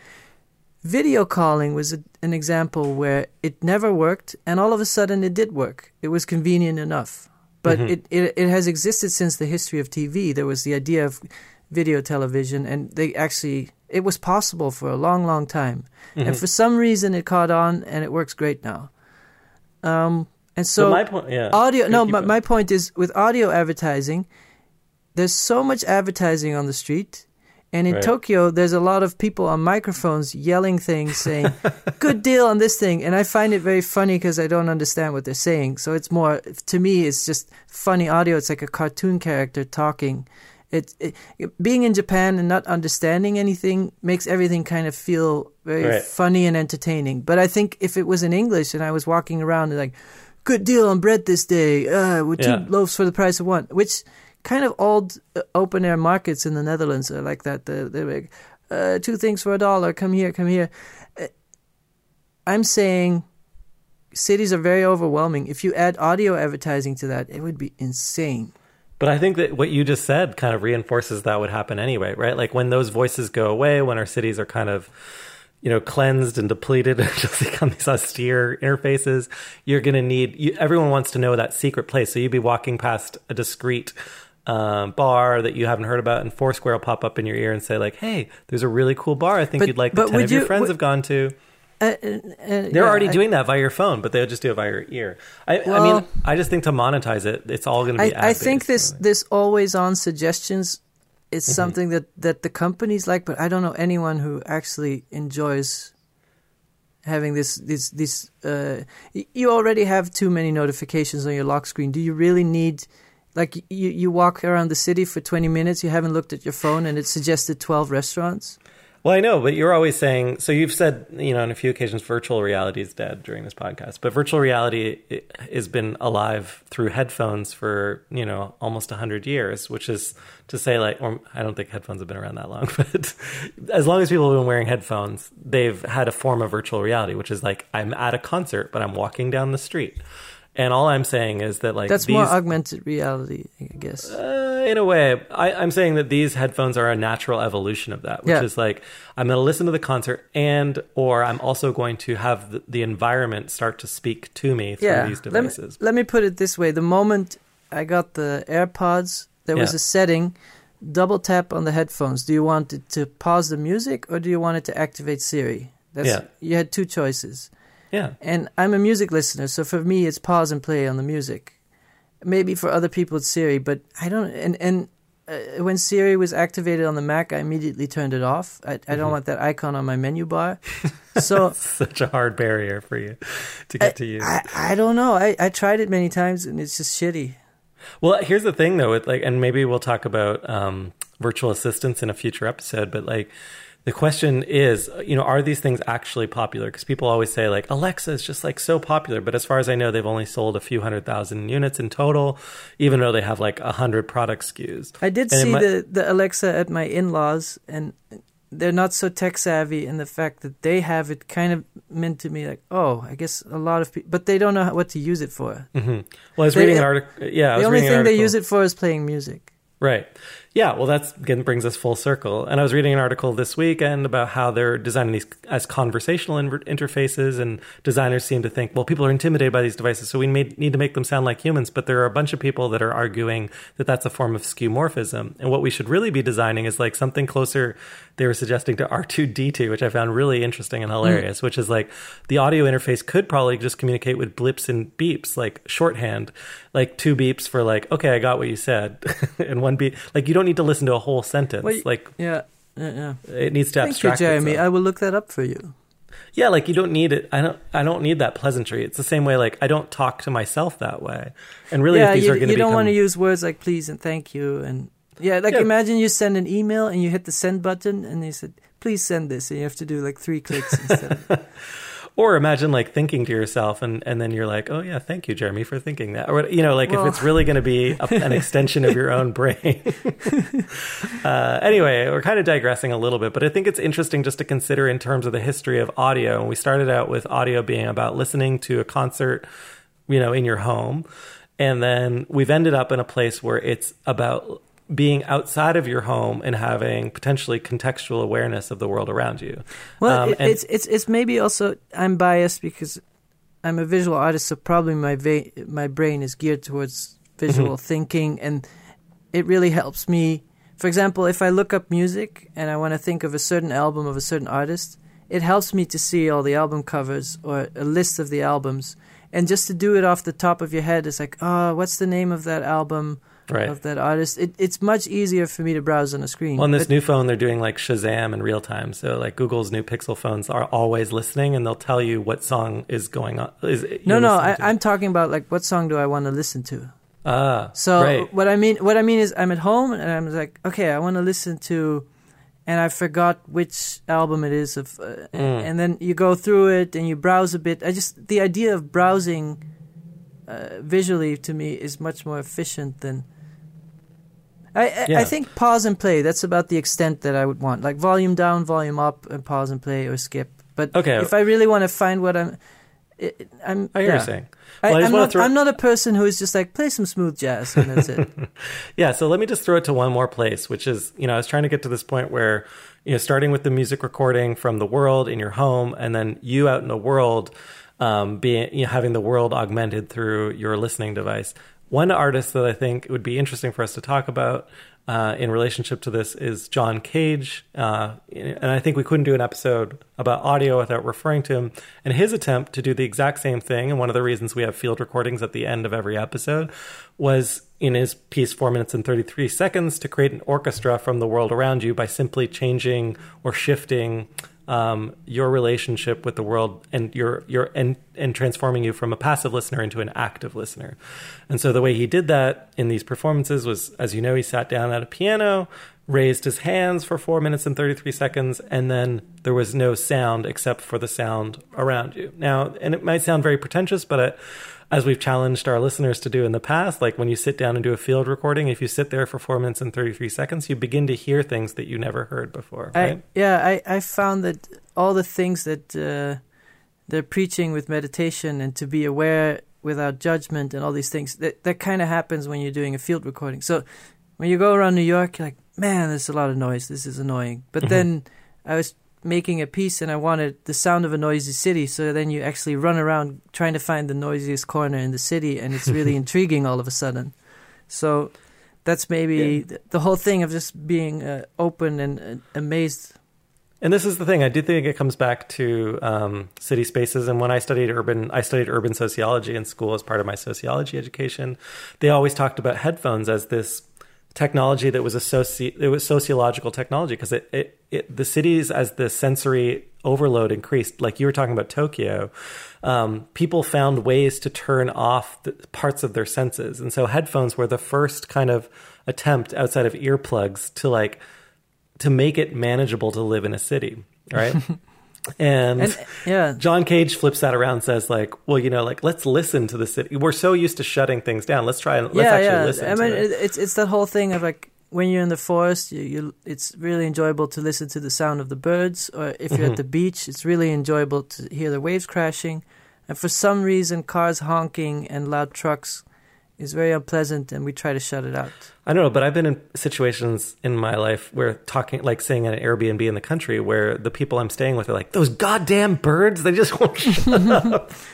Video calling was a, an example where it never worked, and all of a sudden it did work. It was convenient enough. But Mhm. it, it, it has existed since the history of TV. There was the idea of video television, and they actually, it was possible for a long, long time. And Mhm. for some reason, it caught on, and it works great now. Um, and so my point, yeah. audio no but my point is with audio advertising there's so much advertising on the street and in Right. tokyo there's a lot of people on microphones yelling things saying good deal on this thing and i find it very funny because i don't understand what they're saying so it's more to me it's just funny audio it's like a cartoon character talking it, it being in japan and not understanding anything makes everything kind of feel very Right. funny and entertaining but i think if it was in english and i was walking around and like good deal on bread this day. Uh, with two Yeah. loaves for the price of one. Which kind of old uh, open air markets in the Netherlands are like that. They're, they're like, uh, two things for a dollar. Come here, come here. Uh, I'm saying cities are very overwhelming. If you add audio advertising to that, it would be insane. But I think that what you just said kind of reinforces that would happen anyway, right? Like when those voices go away, when our cities are kind of, you know, cleansed and depleted and just become these austere interfaces, you're going to need, you, everyone wants to know that secret place. So you'd be walking past a discreet um, bar that you haven't heard about, and Foursquare will pop up in your ear and say, like, hey, there's a really cool bar I think But- you'd like but 10 would of your friends would- have gone to. Uh, uh, uh, They're yeah, already I- doing that via your phone, but they'll just do it via your ear. I, I Well- mean, I just think to monetize it, it's all going to be. I think this this always on suggestions is Mm-hmm. something that, that the companies like, but I don't know anyone who actually enjoys having this this this. Uh, you already have too many notifications on your lock screen. Do you really need? Like you, you walk around the city for twenty minutes, you haven't looked at your phone, and it suggested twelve restaurants. Well, I know, but you're always saying so. You've said, you know, on a few occasions, virtual reality is dead during this podcast. But virtual reality has been alive through headphones for you know almost hundred years, which is to say, like, or I don't think headphones have been around that long, but as long as people have been wearing headphones, they've had a form of virtual reality, which is like I'm at a concert, but I'm walking down the street. And all I'm saying is that like That's these, more augmented reality, I guess. uh, in a way, I, I'm saying that these headphones are a natural evolution of that, which Yeah. is like I'm going to listen to the concert, and or I'm also going to have the, the environment start to speak to me through yeah. these Let me, devices. let me put it this way: the moment I got the AirPods, there was a setting. Double tap on the headphones. Do you want it to pause the music or do you want it to activate Siri? That's, Yeah. You had two choices. Yeah, And I'm a music listener, so for me, it's pause and play on the music. Maybe for other people, it's Siri, but I don't. And and uh, when Siri was activated on the Mac, I immediately turned it off. I, I Mm-hmm. don't want that icon on my menu bar. So such a hard barrier for you to get to use. I, I don't know. I, I tried it many times, and it's just shitty. Well, here's the thing though, with like, and maybe we'll talk about um, virtual assistants in a future episode, but like, the question is, you know, are these things actually popular? Because people always say like Alexa is just like so popular, but as far as I know, they've only sold a few hundred thousand units in total, even though they have like a hundred product SKUs. I did And see might- the, the Alexa at my in laws, and they're not so tech savvy in the fact that they have it kind of meant to me like, oh, I guess a lot of people, but they don't know what to use it for. hmm Well, I was They- reading an article. Yeah, I the was only reading an thing they use it for is playing music. Right. Yeah, well, again brings us full circle. And I was reading an article this weekend about how they're designing these as conversational inter- interfaces, and designers seem to think, well, people are intimidated by these devices, so we need to make them sound like humans. But there are a bunch of people that are arguing that that's a form of skeuomorphism, and what we should really be designing is like something closer. They were suggesting to R2D2, which I found really interesting and mm. hilarious, which is like the audio interface could probably just communicate with blips and beeps, like shorthand, like two beeps for like, okay, I got what you said, and one beep. Like you don't need to listen to a whole sentence. Like Yeah, yeah, yeah. it needs to Thank you, abstract. Jeremy. itself. I will look that up for you. Yeah, like you don't need it. I don't. I don't need that pleasantry. It's the same way. Like I don't talk to myself that way. And really, yeah, if these you, are going to you don't become, want to use words like please and thank you and yeah, like Yeah. imagine you send an email and you hit the send button and they said please send this and you have to do like three clicks instead. Of, or imagine like thinking to yourself, and and then you're like, oh yeah, thank you, Jeremy, for thinking that. Or you know, like Well- if it's really going to be a, an extension of your own brain. uh, anyway, we're kind of digressing a little bit, but I think it's interesting just to consider in terms of the history of audio. And we started out with audio being about listening to a concert, you know, in your home. And then we've ended up in a place where it's about being outside of your home and having potentially contextual awareness of the world around you. well, Um, it, and- it's it's it's maybe also I'm biased because I'm a visual artist, so probably my va- my brain is geared towards visual Mm-hmm. thinking, and it really helps me. For example, if I look up music and I want to think of a certain album of a certain artist, it helps me to see all the album covers or a list of the albums. And just to do it off the top of your head is like, oh, what's the name of that album Right. of that artist? It, it's much easier for me to browse on a screen. On this But- new phone, they're doing like Shazam in real time. So like Google's new Pixel phones are always listening, and they'll tell you what song is going on. Is no, no, I, I'm talking about like what song do I want to listen to? ah So right. what I mean, what I mean is, I'm at home and I'm like, okay, I want to listen to, and I forgot which album it is of, uh, Mm. and then you go through it and you browse a bit. I just the idea of browsing uh, visually to me is much more efficient than. I, I, Yeah. I think pause and play. That's about the extent that I would want, like volume down, volume up, and pause and play or skip. But Okay. if I really want to find what I'm, it, I'm. I hear yeah. you saying. Well, I I'm, not, throw- I'm not a person who is just like play some smooth jazz and that's it. Yeah, so let me just throw it to one more place, which is, you know, I was trying to get to this point where, you know, starting with the music recording from the world in your home, and then you out in the world, um, being, you know, having the world augmented through your listening device. One artist that I think would be interesting for us to talk about uh, in relationship to this is John Cage, uh, and I think we couldn't do an episode about audio without referring to him and his attempt to do the exact same thing. And one of the reasons we have field recordings at the end of every episode was in his piece, Four Minutes and 33 Seconds, to create an orchestra from the world around you by simply changing or shifting um, your relationship with the world and your your and and transforming you from a passive listener into an active listener. And so the way he did that in these performances was, as you know, he sat down at a piano, raised his hands for four minutes and 33 seconds, and then there was no sound except for the sound around you. Now, and it might sound very pretentious, but. It, as we've challenged our listeners to do in the past, like when you sit down and do a field recording, if you sit there for four minutes and 33 seconds, you begin to hear things that you never heard before. Right? I, yeah, I, I found that all the things that uh, they're preaching with meditation and to be aware without judgment and all these things, that, that kind of happens when you're doing a field recording. So when you go around New York, you're like, man, there's a lot of noise. This is annoying. But Mhm. then I was making a piece and I wanted the sound of a noisy city. So then you actually run around trying to find the noisiest corner in the city, and it's really intriguing all of a sudden. So that's maybe Yeah. th- the whole thing of just being uh, open and uh, amazed. And this is the thing. I do think it comes back to um, city spaces. And when I studied urban, I studied urban sociology in school as part of my sociology education. They always talked about headphones as this technology that was a soci- it was sociological technology because it, it, it the cities as the sensory overload increased like you were talking about Tokyo um, people found ways to turn off parts of their senses. And so headphones were the first kind of attempt outside of earplugs to like to make it manageable to live in a city right and, And yeah, John Cage flips that around and says like well you know like let's listen to the city we're so used to shutting things down let's try and let's yeah, actually yeah. listen I to mean, it. it, it's it's that whole thing of like when you're in the forest, you, you it's really enjoyable to listen to the sound of the birds, or if you're Mhm. at the beach, it's really enjoyable to hear the waves crashing. And for some reason, cars honking and loud trucks is very unpleasant, and we try to shut it out. I don't know, but I've been in situations in my life where talking, like saying at an Airbnb in the country, where the people I'm staying with are like, "Those goddamn birds! They just won't shut up."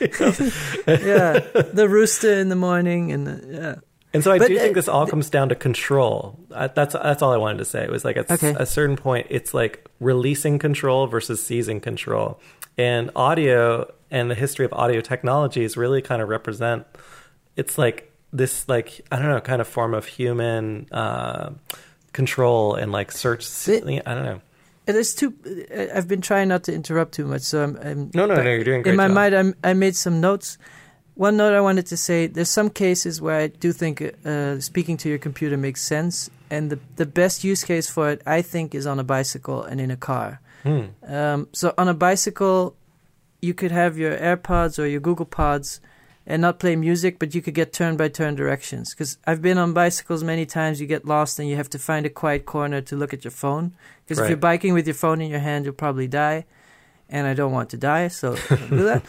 Yeah, the rooster in the morning, and the, yeah. And so I But, do think this all comes down to control. That's that's all I wanted to say. It was like at Okay. a certain point, it's like releasing control versus seizing control. And audio and the history of audio technologies really kind of represent. It's like this, like I don't know, kind of form of human uh, control and like search. It- I don't know. It is too. I've been trying not to interrupt too much, so I'm. I'm No, no, no. You're doing great. in my job. mind, I'm, I made some notes. One note I wanted to say: there's some cases where I do think uh, speaking to your computer makes sense, and the the best use case for it, I think, is on a bicycle and in a car. Hmm. Um, so on a bicycle, you could have your AirPods or your Google Pods and not play music, but you could get turn by turn directions. Because I've been on bicycles many times, you get lost and you have to find a quiet corner to look at your phone. Because if you're biking with your phone in your hand, you'll probably die. And I don't want to die, so don't do that.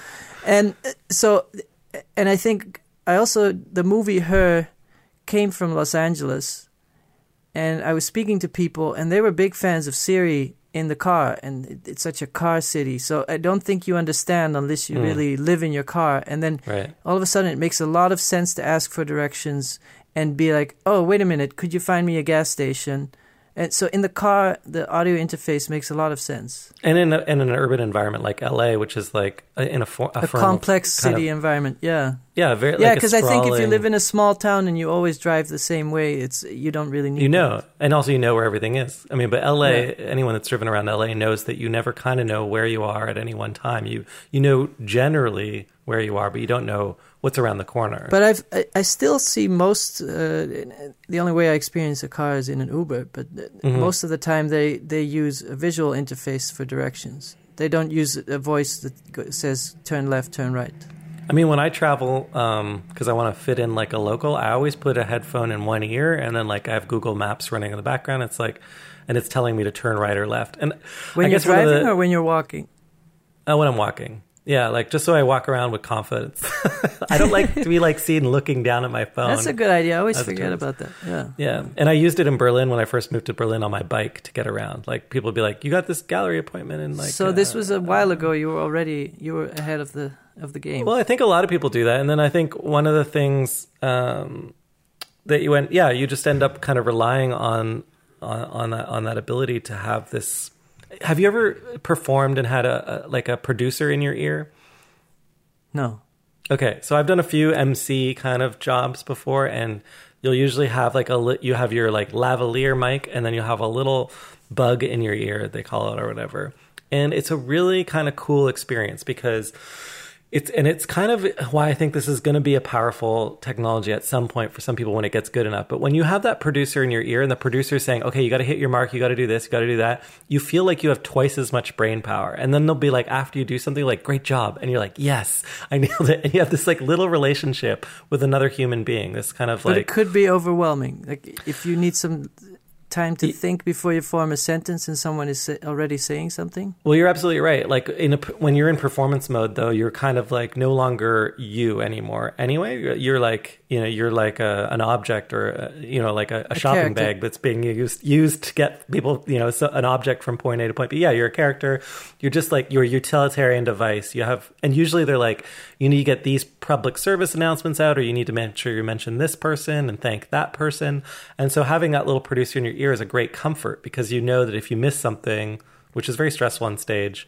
And uh, so, and I think I also, the movie Her came from Los Angeles. And I was speaking to people, and they were big fans of Siri in the car, and it's such a car city. So I don't think you understand unless you Mm. really live in your car. And then Right. all of a sudden, it makes a lot of sense to ask for directions and be like, "Oh, wait a minute, could you find me a gas station?" And so in the car, the audio interface makes a lot of sense. And in, a, in an urban environment like LA, which is like a, in a, for, a, A complex city of- environment, yeah, yeah, very yeah. like Because I think if you live in a small town and you always drive the same way, it's you don't really need you that. know, and also you know where everything is. I mean, but LA, Yeah. anyone that's driven around LA knows that you never kind of know where you are at any one time. You you know generally where you are, but you don't know what's around the corner. But I've I, I still see most. Uh, the only way I experience a car is in an Uber, but Mhm. most of the time they they use a visual interface for directions. They don't use a voice that says turn left, turn right. I mean, when I travel, because I want to fit in like a local, I always put a headphone in one ear, and then like I have Google Maps running in the background. It's like, and it's telling me to turn right or left. And When I you're guess driving the- or when you're walking. Uh, when I'm walking. Yeah, like just so I walk around with confidence. I don't like to be like seen looking down at my phone. That's a good idea. I always forget about that. Yeah. yeah, and I used it in Berlin when I first moved to Berlin on my bike to get around. Like people would be like, "You got this gallery appointment," and like. so this uh, was a while ago. You were already you were ahead of the of the game. Well, I think a lot of people do that, and then I think one of the things um, that you went, yeah, you just end up kind of relying on on on that, on that ability to have this. Have you ever performed and had a, a like a producer in your ear? no. Okay, so I've done a few MC kind of jobs before, and you'll usually have like a li- you have your like lavalier mic, and then you'll have a little bug in your ear they call it or whatever, and it's a really kind of cool experience because it's and it's kind of why I think this is going to be a powerful technology at some point for some people when it gets good enough. But when you have that producer in your ear and the producer is saying, "Okay, you got to hit your mark, you got to do this, you got to do that," you feel like you have twice as much brain power. And then they'll be like, after you do something, like, "Great job," and you're like, "Yes, I nailed it." And you have this like little relationship with another human being. This kind of But like it could be overwhelming. Like if you need some time to think before you form a sentence and someone is already saying something. Well, you're absolutely right. Like in a, when you're in performance mode, though, you're kind of like no longer you anymore. Anyway, you're, you're like you know you're like a, an object or a, you know like a, a shopping character. bag that's being used used to get people you know so, an object from point A to point B. Yeah, you're a character. You're just like you're a utilitarian device. You have and usually they're like you need to get these public service announcements out, or you need to make sure you mention this person and thank that person. And so having that little producer in your ear is a great comfort because you know that if you miss something which is very stressful on stage.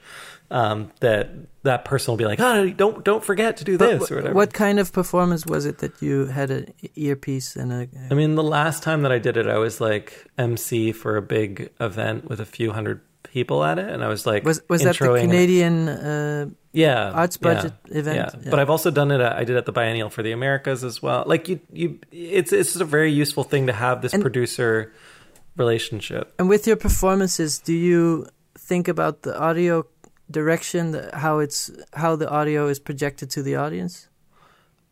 Um, that that person will be like, "Oh, don't don't forget to do But this or whatever." What kind of performance was it that you had an earpiece and a? I mean, the last time that I did it, I was like MC for a big event with a few hundred people at it, and I was like, was was that the Canadian? Uh, yeah arts yeah, budget event? Yeah. Yeah. but I've also done it. At, I did at the Biennial for the Americas as well. Like you, you, it's it's a very useful thing to have this And- producer relationship. and with your performances, do you think about the audio direction, how it's how the audio is projected to the audience?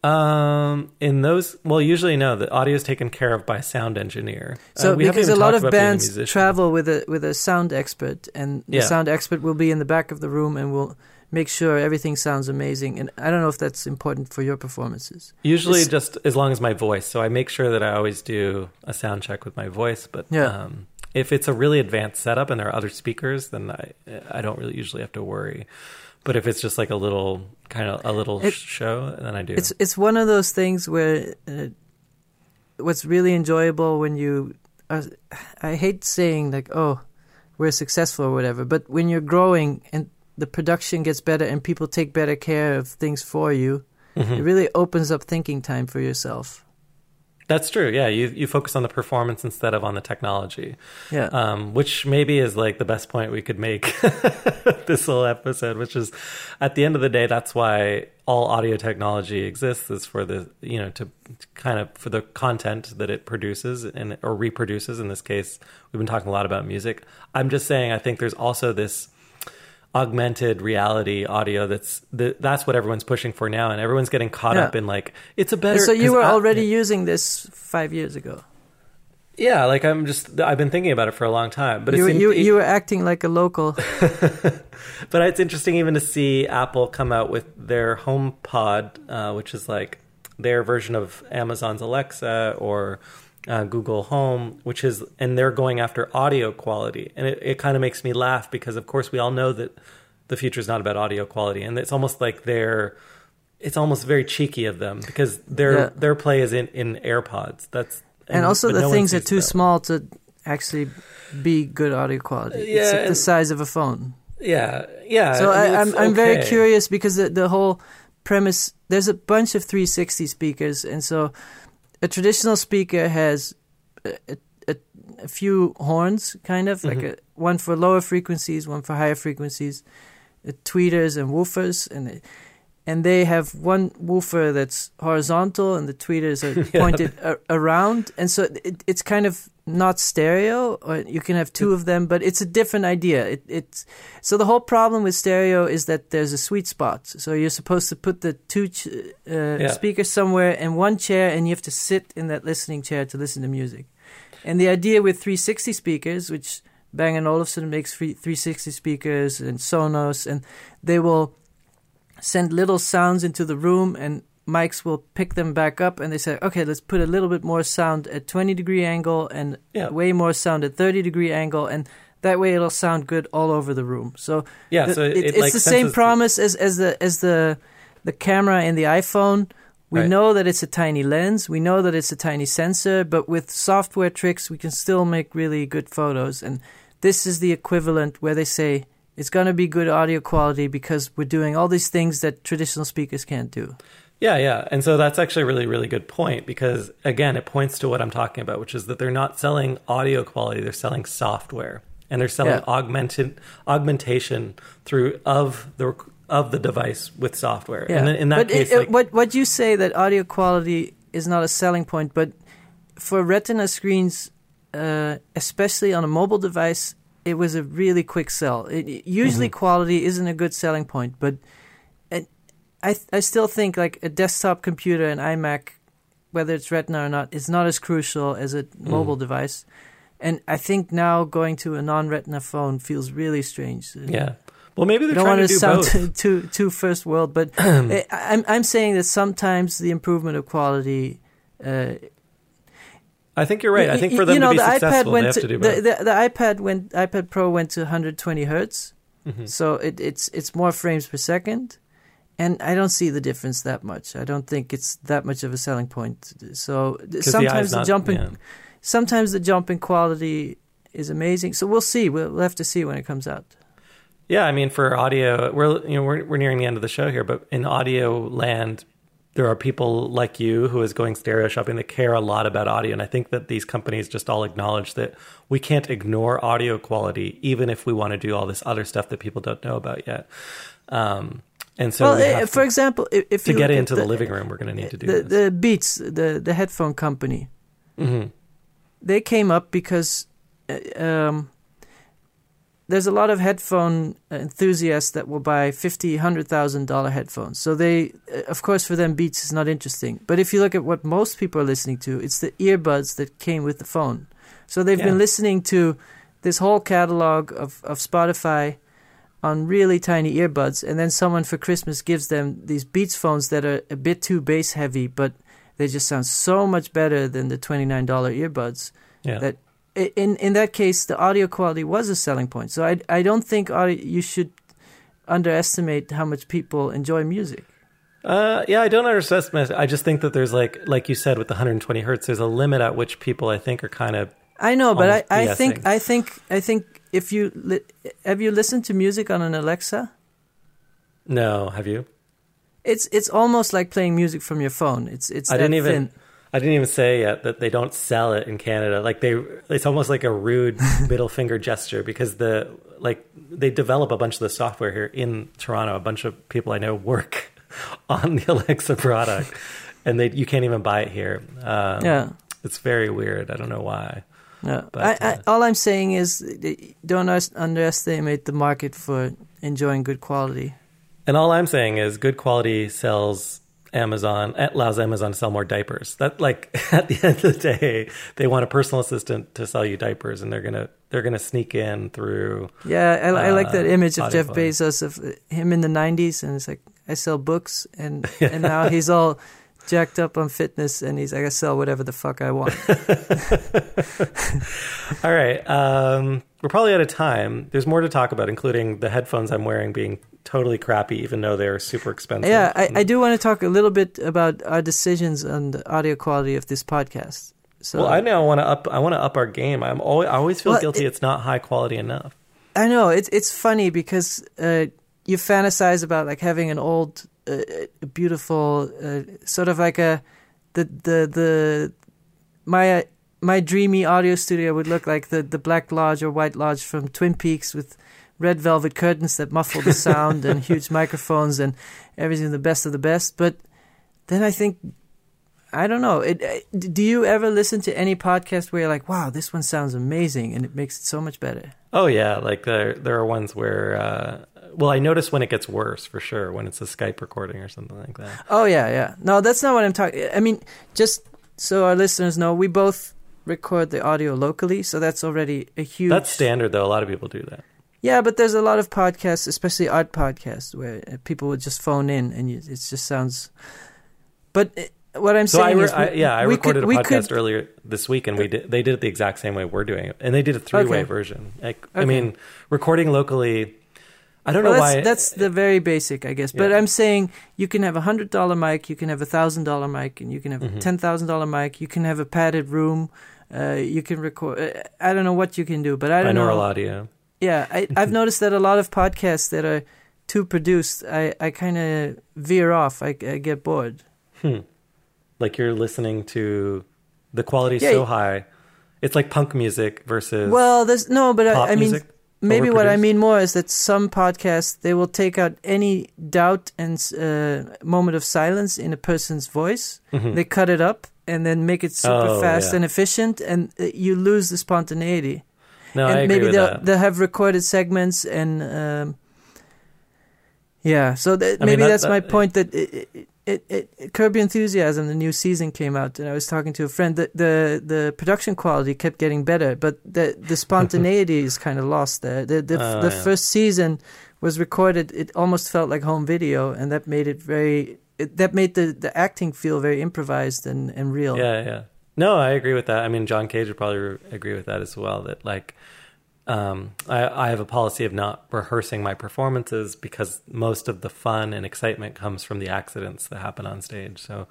Um, in those, well, usually no. The audio is taken care of by a sound engineer. So Uh, because a lot of about being a bands travel with a with a sound expert, and the Yeah. sound expert will be in the back of the room and will make sure everything sounds amazing. And I don't know if that's important for your performances. Usually, It's- just as long as my voice. So I make sure that I always do a sound check with my voice. But Yeah. um, if it's a really advanced setup and there are other speakers, then I I don't really usually have to worry. But if it's just like a little kind of a little It- show, then I do. It's it's one of those things where uh, what's really enjoyable when you are, I hate saying like oh we're successful or whatever, but when you're growing and the production gets better and people take better care of things for you, Mhm. it really opens up thinking time for yourself. That's true. Yeah, you you focus on the performance instead of on the technology. Yeah. um, which maybe is like the best point we could make this whole episode, which is at the end of the day, that's why all audio technology exists is for the, you know, to kind of for the content that it produces and or reproduces. In this case, we've been talking a lot about music. I'm just saying, I think there's also this augmented reality audio that's the, that's what everyone's pushing for now and everyone's getting caught Yeah. up in like it's a better so you were I- already using this five years ago. yeah like i'm just i've been thinking about it for a long time but you, it's in- you, it- you were acting like a local. but it's interesting even to see Apple come out with their HomePod, uh, which is like their version of Amazon's Alexa or uh, Google Home, which is, and they're going after audio quality. And it, it kind of makes me laugh because, of course, we all know that the future is not about audio quality. And it's almost like they're, it's almost very cheeky of them because their Yeah. their play is in, in AirPods. That's and also the no things are too that. small to actually be good audio quality. it's Yeah, the size of a phone. Yeah, yeah. So I mean, I, I'm I'm very curious because the the whole premise there's a bunch of 360 speakers, and so a traditional speaker has a, a, a few horns, kind of like Mhm. a, one for lower frequencies, one for higher frequencies, tweeters and woofers, and and they have one woofer that's horizontal, and the tweeters are Yeah. pointed a, around, and so it, it's kind of not stereo, or you can have two of them, but it's a different idea. It, it's so the whole problem with stereo is that there's a sweet spot. So you're supposed to put the two ch- uh, speakers somewhere in one chair, and you have to sit in that listening chair to listen to music. And the idea with 360 speakers, which Bang & Olufsen makes free 360 speakers and Sonos, and they will send little sounds into the room and mics will pick them back up and they say okay let's put a little bit more sound at 20 degree angle and Yeah. way more sound at 30 degree angle and that way it'll sound good all over the room so Yeah, the- so it, it- it, it's like the same promise as, as the as the the camera in the iphone we Right. know that it's a tiny lens we know that it's a tiny sensor but with software tricks we can still make really good photos and this is the equivalent where they say it's going to be good audio quality because we're doing all these things that traditional speakers can't do Yeah, yeah. And so that's actually a really, really good point because, again, it points to what I'm talking about, which is that they're not selling audio quality, they're selling software. and they're selling Yeah. augmented augmentation through of the of the device with software. Yeah. And in, that but case, it, like, what what you say that audio quality is not a selling point, but for Retina screens, uh, especially on a mobile device, it was a really quick sell. It, usually, Mhm. quality isn't a good selling point, but it, I I still think like a desktop computer, an iMac, whether it's Retina or not, is not as crucial as a mobile device. And I think now going to a non-Retina phone feels really strange. yeah. Well, maybe they're don't trying want to to do sound both. too, too too first world, but I, I'm I'm saying that sometimes the improvement of quality. Uh, I think you're right. I think for them you know, to be the successful, iPad went they have to, to, do the, the, the iPad went iPad Pro went to 120 hertz, Mhm. so it, it's it's more frames per second, and I don't see the difference that much. I don't think it's that much of a selling point. So the sometimes the, not- jump in yeah. sometimes the jump in quality is amazing. So we'll see. We'll, we'll have to see when it comes out. Yeah, I mean, for audio, we're you know we're we're nearing the end of the show here, but in audio land, there are people like you who is going stereo shopping that care a lot about audio, and I think that these companies just all acknowledge that we can't ignore audio quality, even if we want to do all this other stuff that people don't know about yet. Um, and so, well, we eh, for to, example, if, to you get into the, living room, we're going to need to do the, this. the Beats, the the headphone company, hmm they came up because uh, um, there's a lot of headphone enthusiasts that will buy fifty, hundred thousand dollar headphones. So they, uh, of course, for them, Beats is not interesting. But if you look at what most people are listening to, it's the earbuds that came with the phone. So they've Yeah. been listening to this whole catalog of of Spotify on really tiny earbuds, and then someone for Christmas gives them these Beats phones that are a bit too bass heavy, but they just sound so much better than the twenty nine dollar earbuds. yeah. that- In in that case, the audio quality was a selling point. So I I don't think audio, you should underestimate how much people enjoy music. Uh, yeah, I don't understand. I just think that there's like, like you said, with the 120 hertz, there's a limit at which people, I think, are kind of. I know, but I, I BSing. think I think I think if you li- have you listened to music on an Alexa, No, have you? it's it's almost like playing music from your phone. It's it's I that didn't even. thin. I didn't even say yet that they don't sell it in Canada. Like they, it's almost like a rude middle finger gesture because the like they develop a bunch of the software here in Toronto. A bunch of people I know work on the Alexa product, and they you can't even buy it here. Um, Yeah. it's very weird. I don't know why. Yeah. But, I, I, uh, all I'm saying is don't underestimate the market for enjoying good quality. And all I'm saying is good quality sells Amazon allows Amazon to sell more diapers. That like at the end of the day, they want a personal assistant to sell you diapers, and they're gonna they're gonna sneak in through. Yeah, I, I like that Uh, image of Jeff quality. Bezos of uh, him in the '90s, and it's like I sell books, and and now he's all jacked up on fitness, and he's like I sell whatever the fuck I want. All right, um, we're probably out of time. There's more to talk about, including the headphones I'm wearing being totally crappy, even though they're super expensive. yeah, I, I do want to talk a little bit about our decisions on the audio quality of this podcast. So well, I now want to up. I want to up our game. I'm always. I always feel Well, guilty. it- it's not high quality enough. I know it's it's funny because uh, you fantasize about like having an old, uh, uh, beautiful, uh, sort of like a the the the my uh, my dreamy audio studio would look like the the Black Lodge or White Lodge from Twin Peaks with red velvet curtains that muffle the sound and huge microphones and everything the best of the best. But then I think. I don't know. It, uh, do you ever listen to any podcast where you're like, "Wow, this one sounds amazing," and it makes it so much better? Oh yeah, like there there are ones where. Uh, well, I notice when it gets worse for sure when it's a Skype recording or something like that. Oh yeah, yeah. No, that's not what I'm talking. I mean, just so our listeners know, we both record the audio locally, so that's already a huge. That's standard though. A lot of people do that. Yeah, but there's a lot of podcasts, especially art podcasts, where people would just phone in and you, it just sounds. But uh, what I'm So I, saying re- is, we- I yeah, I recorded could, a podcast could- earlier this week, and we did. They did it the exact same way we're doing it, and they did a three way Okay. version. Like, I Okay. mean, recording locally. I don't Well, know that's, why. that's the very basic, I guess. But Yeah. I'm saying you can have a hundred dollar mic, you can have a thousand dollar mic, and you can have Mhm. a ten thousand dollar mic. You can have a padded room. Uh, you can record. Uh, I don't know what you can do, but I don't binaural know. audio. Yeah, I, I've noticed that a lot of podcasts that are too produced, I, I kind of veer off. I, I get bored. Hmm. Like you're listening to the quality Yeah, so high, It's like punk music versus Well, there's no, but I, I mean, music. Maybe what I mean more is that some podcasts they will take out any doubt and uh, moment of silence in a person's voice. Mhm. They cut it up and then make it super Oh, fast yeah. and efficient, and uh, you lose the spontaneity. no, and I agree maybe with they'll that. they'll have recorded segments and um, yeah. So that, I mean, maybe that- that's my point. That it, it, it, it, Curb Your Enthusiasm, the new season came out, and I was talking to a friend. that the the production quality kept getting better, but the the spontaneity is kind of lost there. The the, Oh, the yeah. first season was recorded. It almost felt like home video, and that made it very. It, that made the, the acting feel very improvised and, and real. Yeah, yeah. No, I agree with that. I mean, John Cage would probably re- agree with that as well. That like, um, I, I have a policy of not rehearsing my performances because most of the fun and excitement comes from the accidents that happen on stage. So,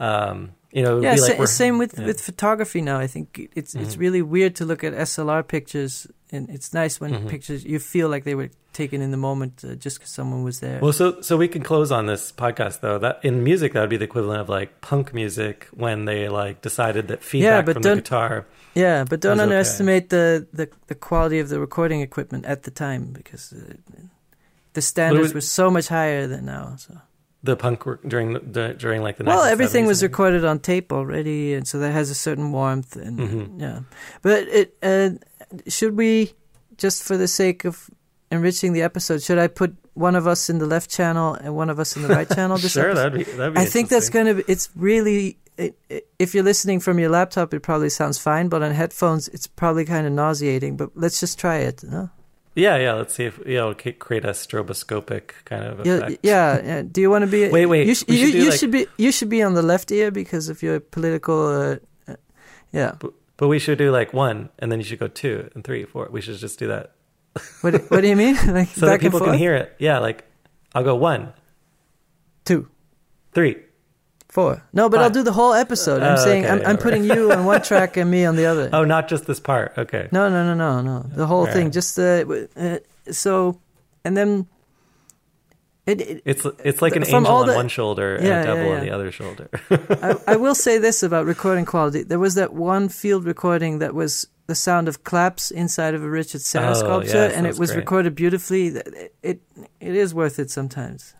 um, you know, Yeah, like sa- same with, yeah. Mm-hmm. with photography now. I think it's it's really weird to look at SLR pictures, and it's nice when Mhm. pictures you feel like they were taken in the moment uh, just because someone was there. Well, so so we can close on this podcast though. That in music, that would be the equivalent of like punk music when they like decided that feedback but from the guitar. Yeah, but don't was okay. underestimate the, the the quality of the recording equipment at the time because uh, the standards was- were so much higher than now. So The punk during the, during like the well, 1970s everything was recorded on tape already, and so that has a certain warmth. And Mhm. yeah, but it uh, should we just for the sake of enriching the episode, should I put one of us in the left channel and one of us in the right channel? This sure, episode? that'd be that'd be. I think that's going to be, it's really, it, it, if you're listening from your laptop, it probably sounds fine, but on headphones, it's probably kind of nauseating. But let's just try it. No? Yeah, yeah. Let's see if know c- create a stroboscopic kind of Yeah, effect. yeah, yeah. Do you want to be? Wait, wait, You, sh- you, should you like- should be. You should be on the left ear because of your political. Uh, uh, yeah. But we should do like one, and then you should go two and three, four. We should just do that What do- What do you mean? like so that people can hear it. Yeah, like I'll go one, Two, three. Four. No, but Five. I'll do the whole episode. I'm Oh, saying okay, I'm, I'm putting you on one track and me on the other. Oh, not just this part. Okay. No, no, no, no, no. The whole thing. Just uh, uh, so, and then it, it, It's it's like an angel on the- one shoulder and Yeah, a devil yeah, on the other shoulder. I, I will say this about recording quality. There was that one field recording that was the sound of claps inside of a Richard Serra Oh, sculpture, and it was was great. recorded beautifully. It, it it is worth it sometimes.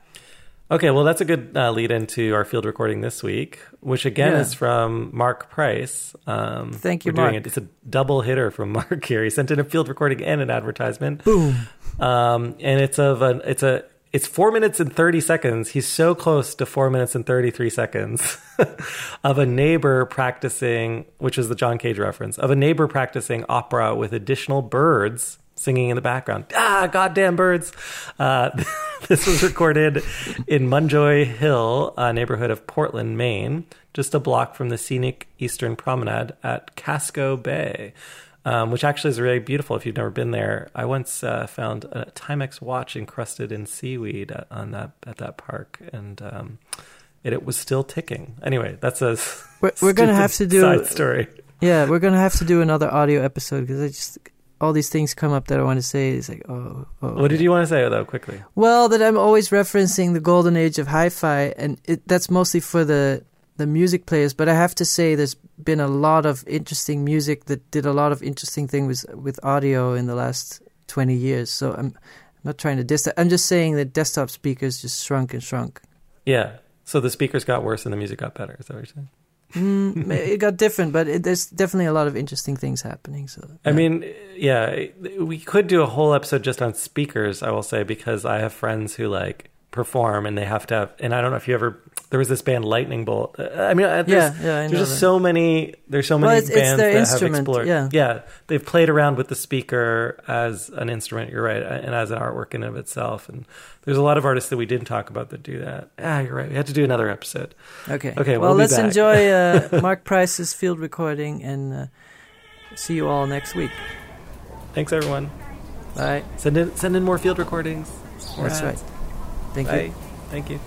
Okay, well, that's a good uh, lead into our field recording this week, which again Yeah. is from Mark Price. Um, Thank you, we're doing Mark. It. It's a double hitter from Mark here. He sent in a field recording and an advertisement. Boom. um, and it's of an it's a it's four minutes and thirty seconds. He's so close to four minutes and thirty three seconds of a neighbor practicing, which is the John Cage reference of a neighbor practicing opera with additional birds singing in the background. Ah, goddamn birds! Uh, this was recorded in Munjoy Hill, a neighborhood of Portland, Maine, just a block from the scenic Eastern Promenade at Casco Bay um, which actually is really beautiful if you've never been there. I once uh, found a Timex watch encrusted in seaweed at, on that at that park, and um, it, it was still ticking. Anyway, that's a We're, we're gonna have to do. side story. Yeah, we're gonna have to do another audio episode because I just all these things come up that I want to say. It's like oh, oh. What did you want to say though? Quickly. Well, that I'm always referencing the golden age of hi-fi, and it, that's mostly for the the music players. But I have to say, there's been a lot of interesting music that did a lot of interesting things with with audio in the last 20 years. So I'm, I'm not trying to diss that. I'm just saying that desktop speakers just shrunk and shrunk. Yeah. So the speakers got worse and the music got better. Is that what you're saying? Mm, it got different, but it, there's definitely a lot of interesting things happening. So I mean, yeah, we could do a whole episode just on speakers, I will say, because I have friends who like perform and they have to have, and I don't know if you ever, there was this band Lightning Bolt. I mean, uh, there's, yeah, yeah, I there's just that. so many, there's so many Well, it's- it's bands their that have explored. yeah. Yeah. They've played around with the speaker as an instrument, you're right, and as an artwork in and of itself. And there's a lot of artists that we didn't talk about that do that. Ah, you're right. We had to do another episode. Okay. Okay, Well, we'll let's enjoy uh, Mark Price's field recording and uh, see you all next week. Thanks, everyone. Bye. Send in, send in more field recordings. That's right. Thank Bye. you. Thank you.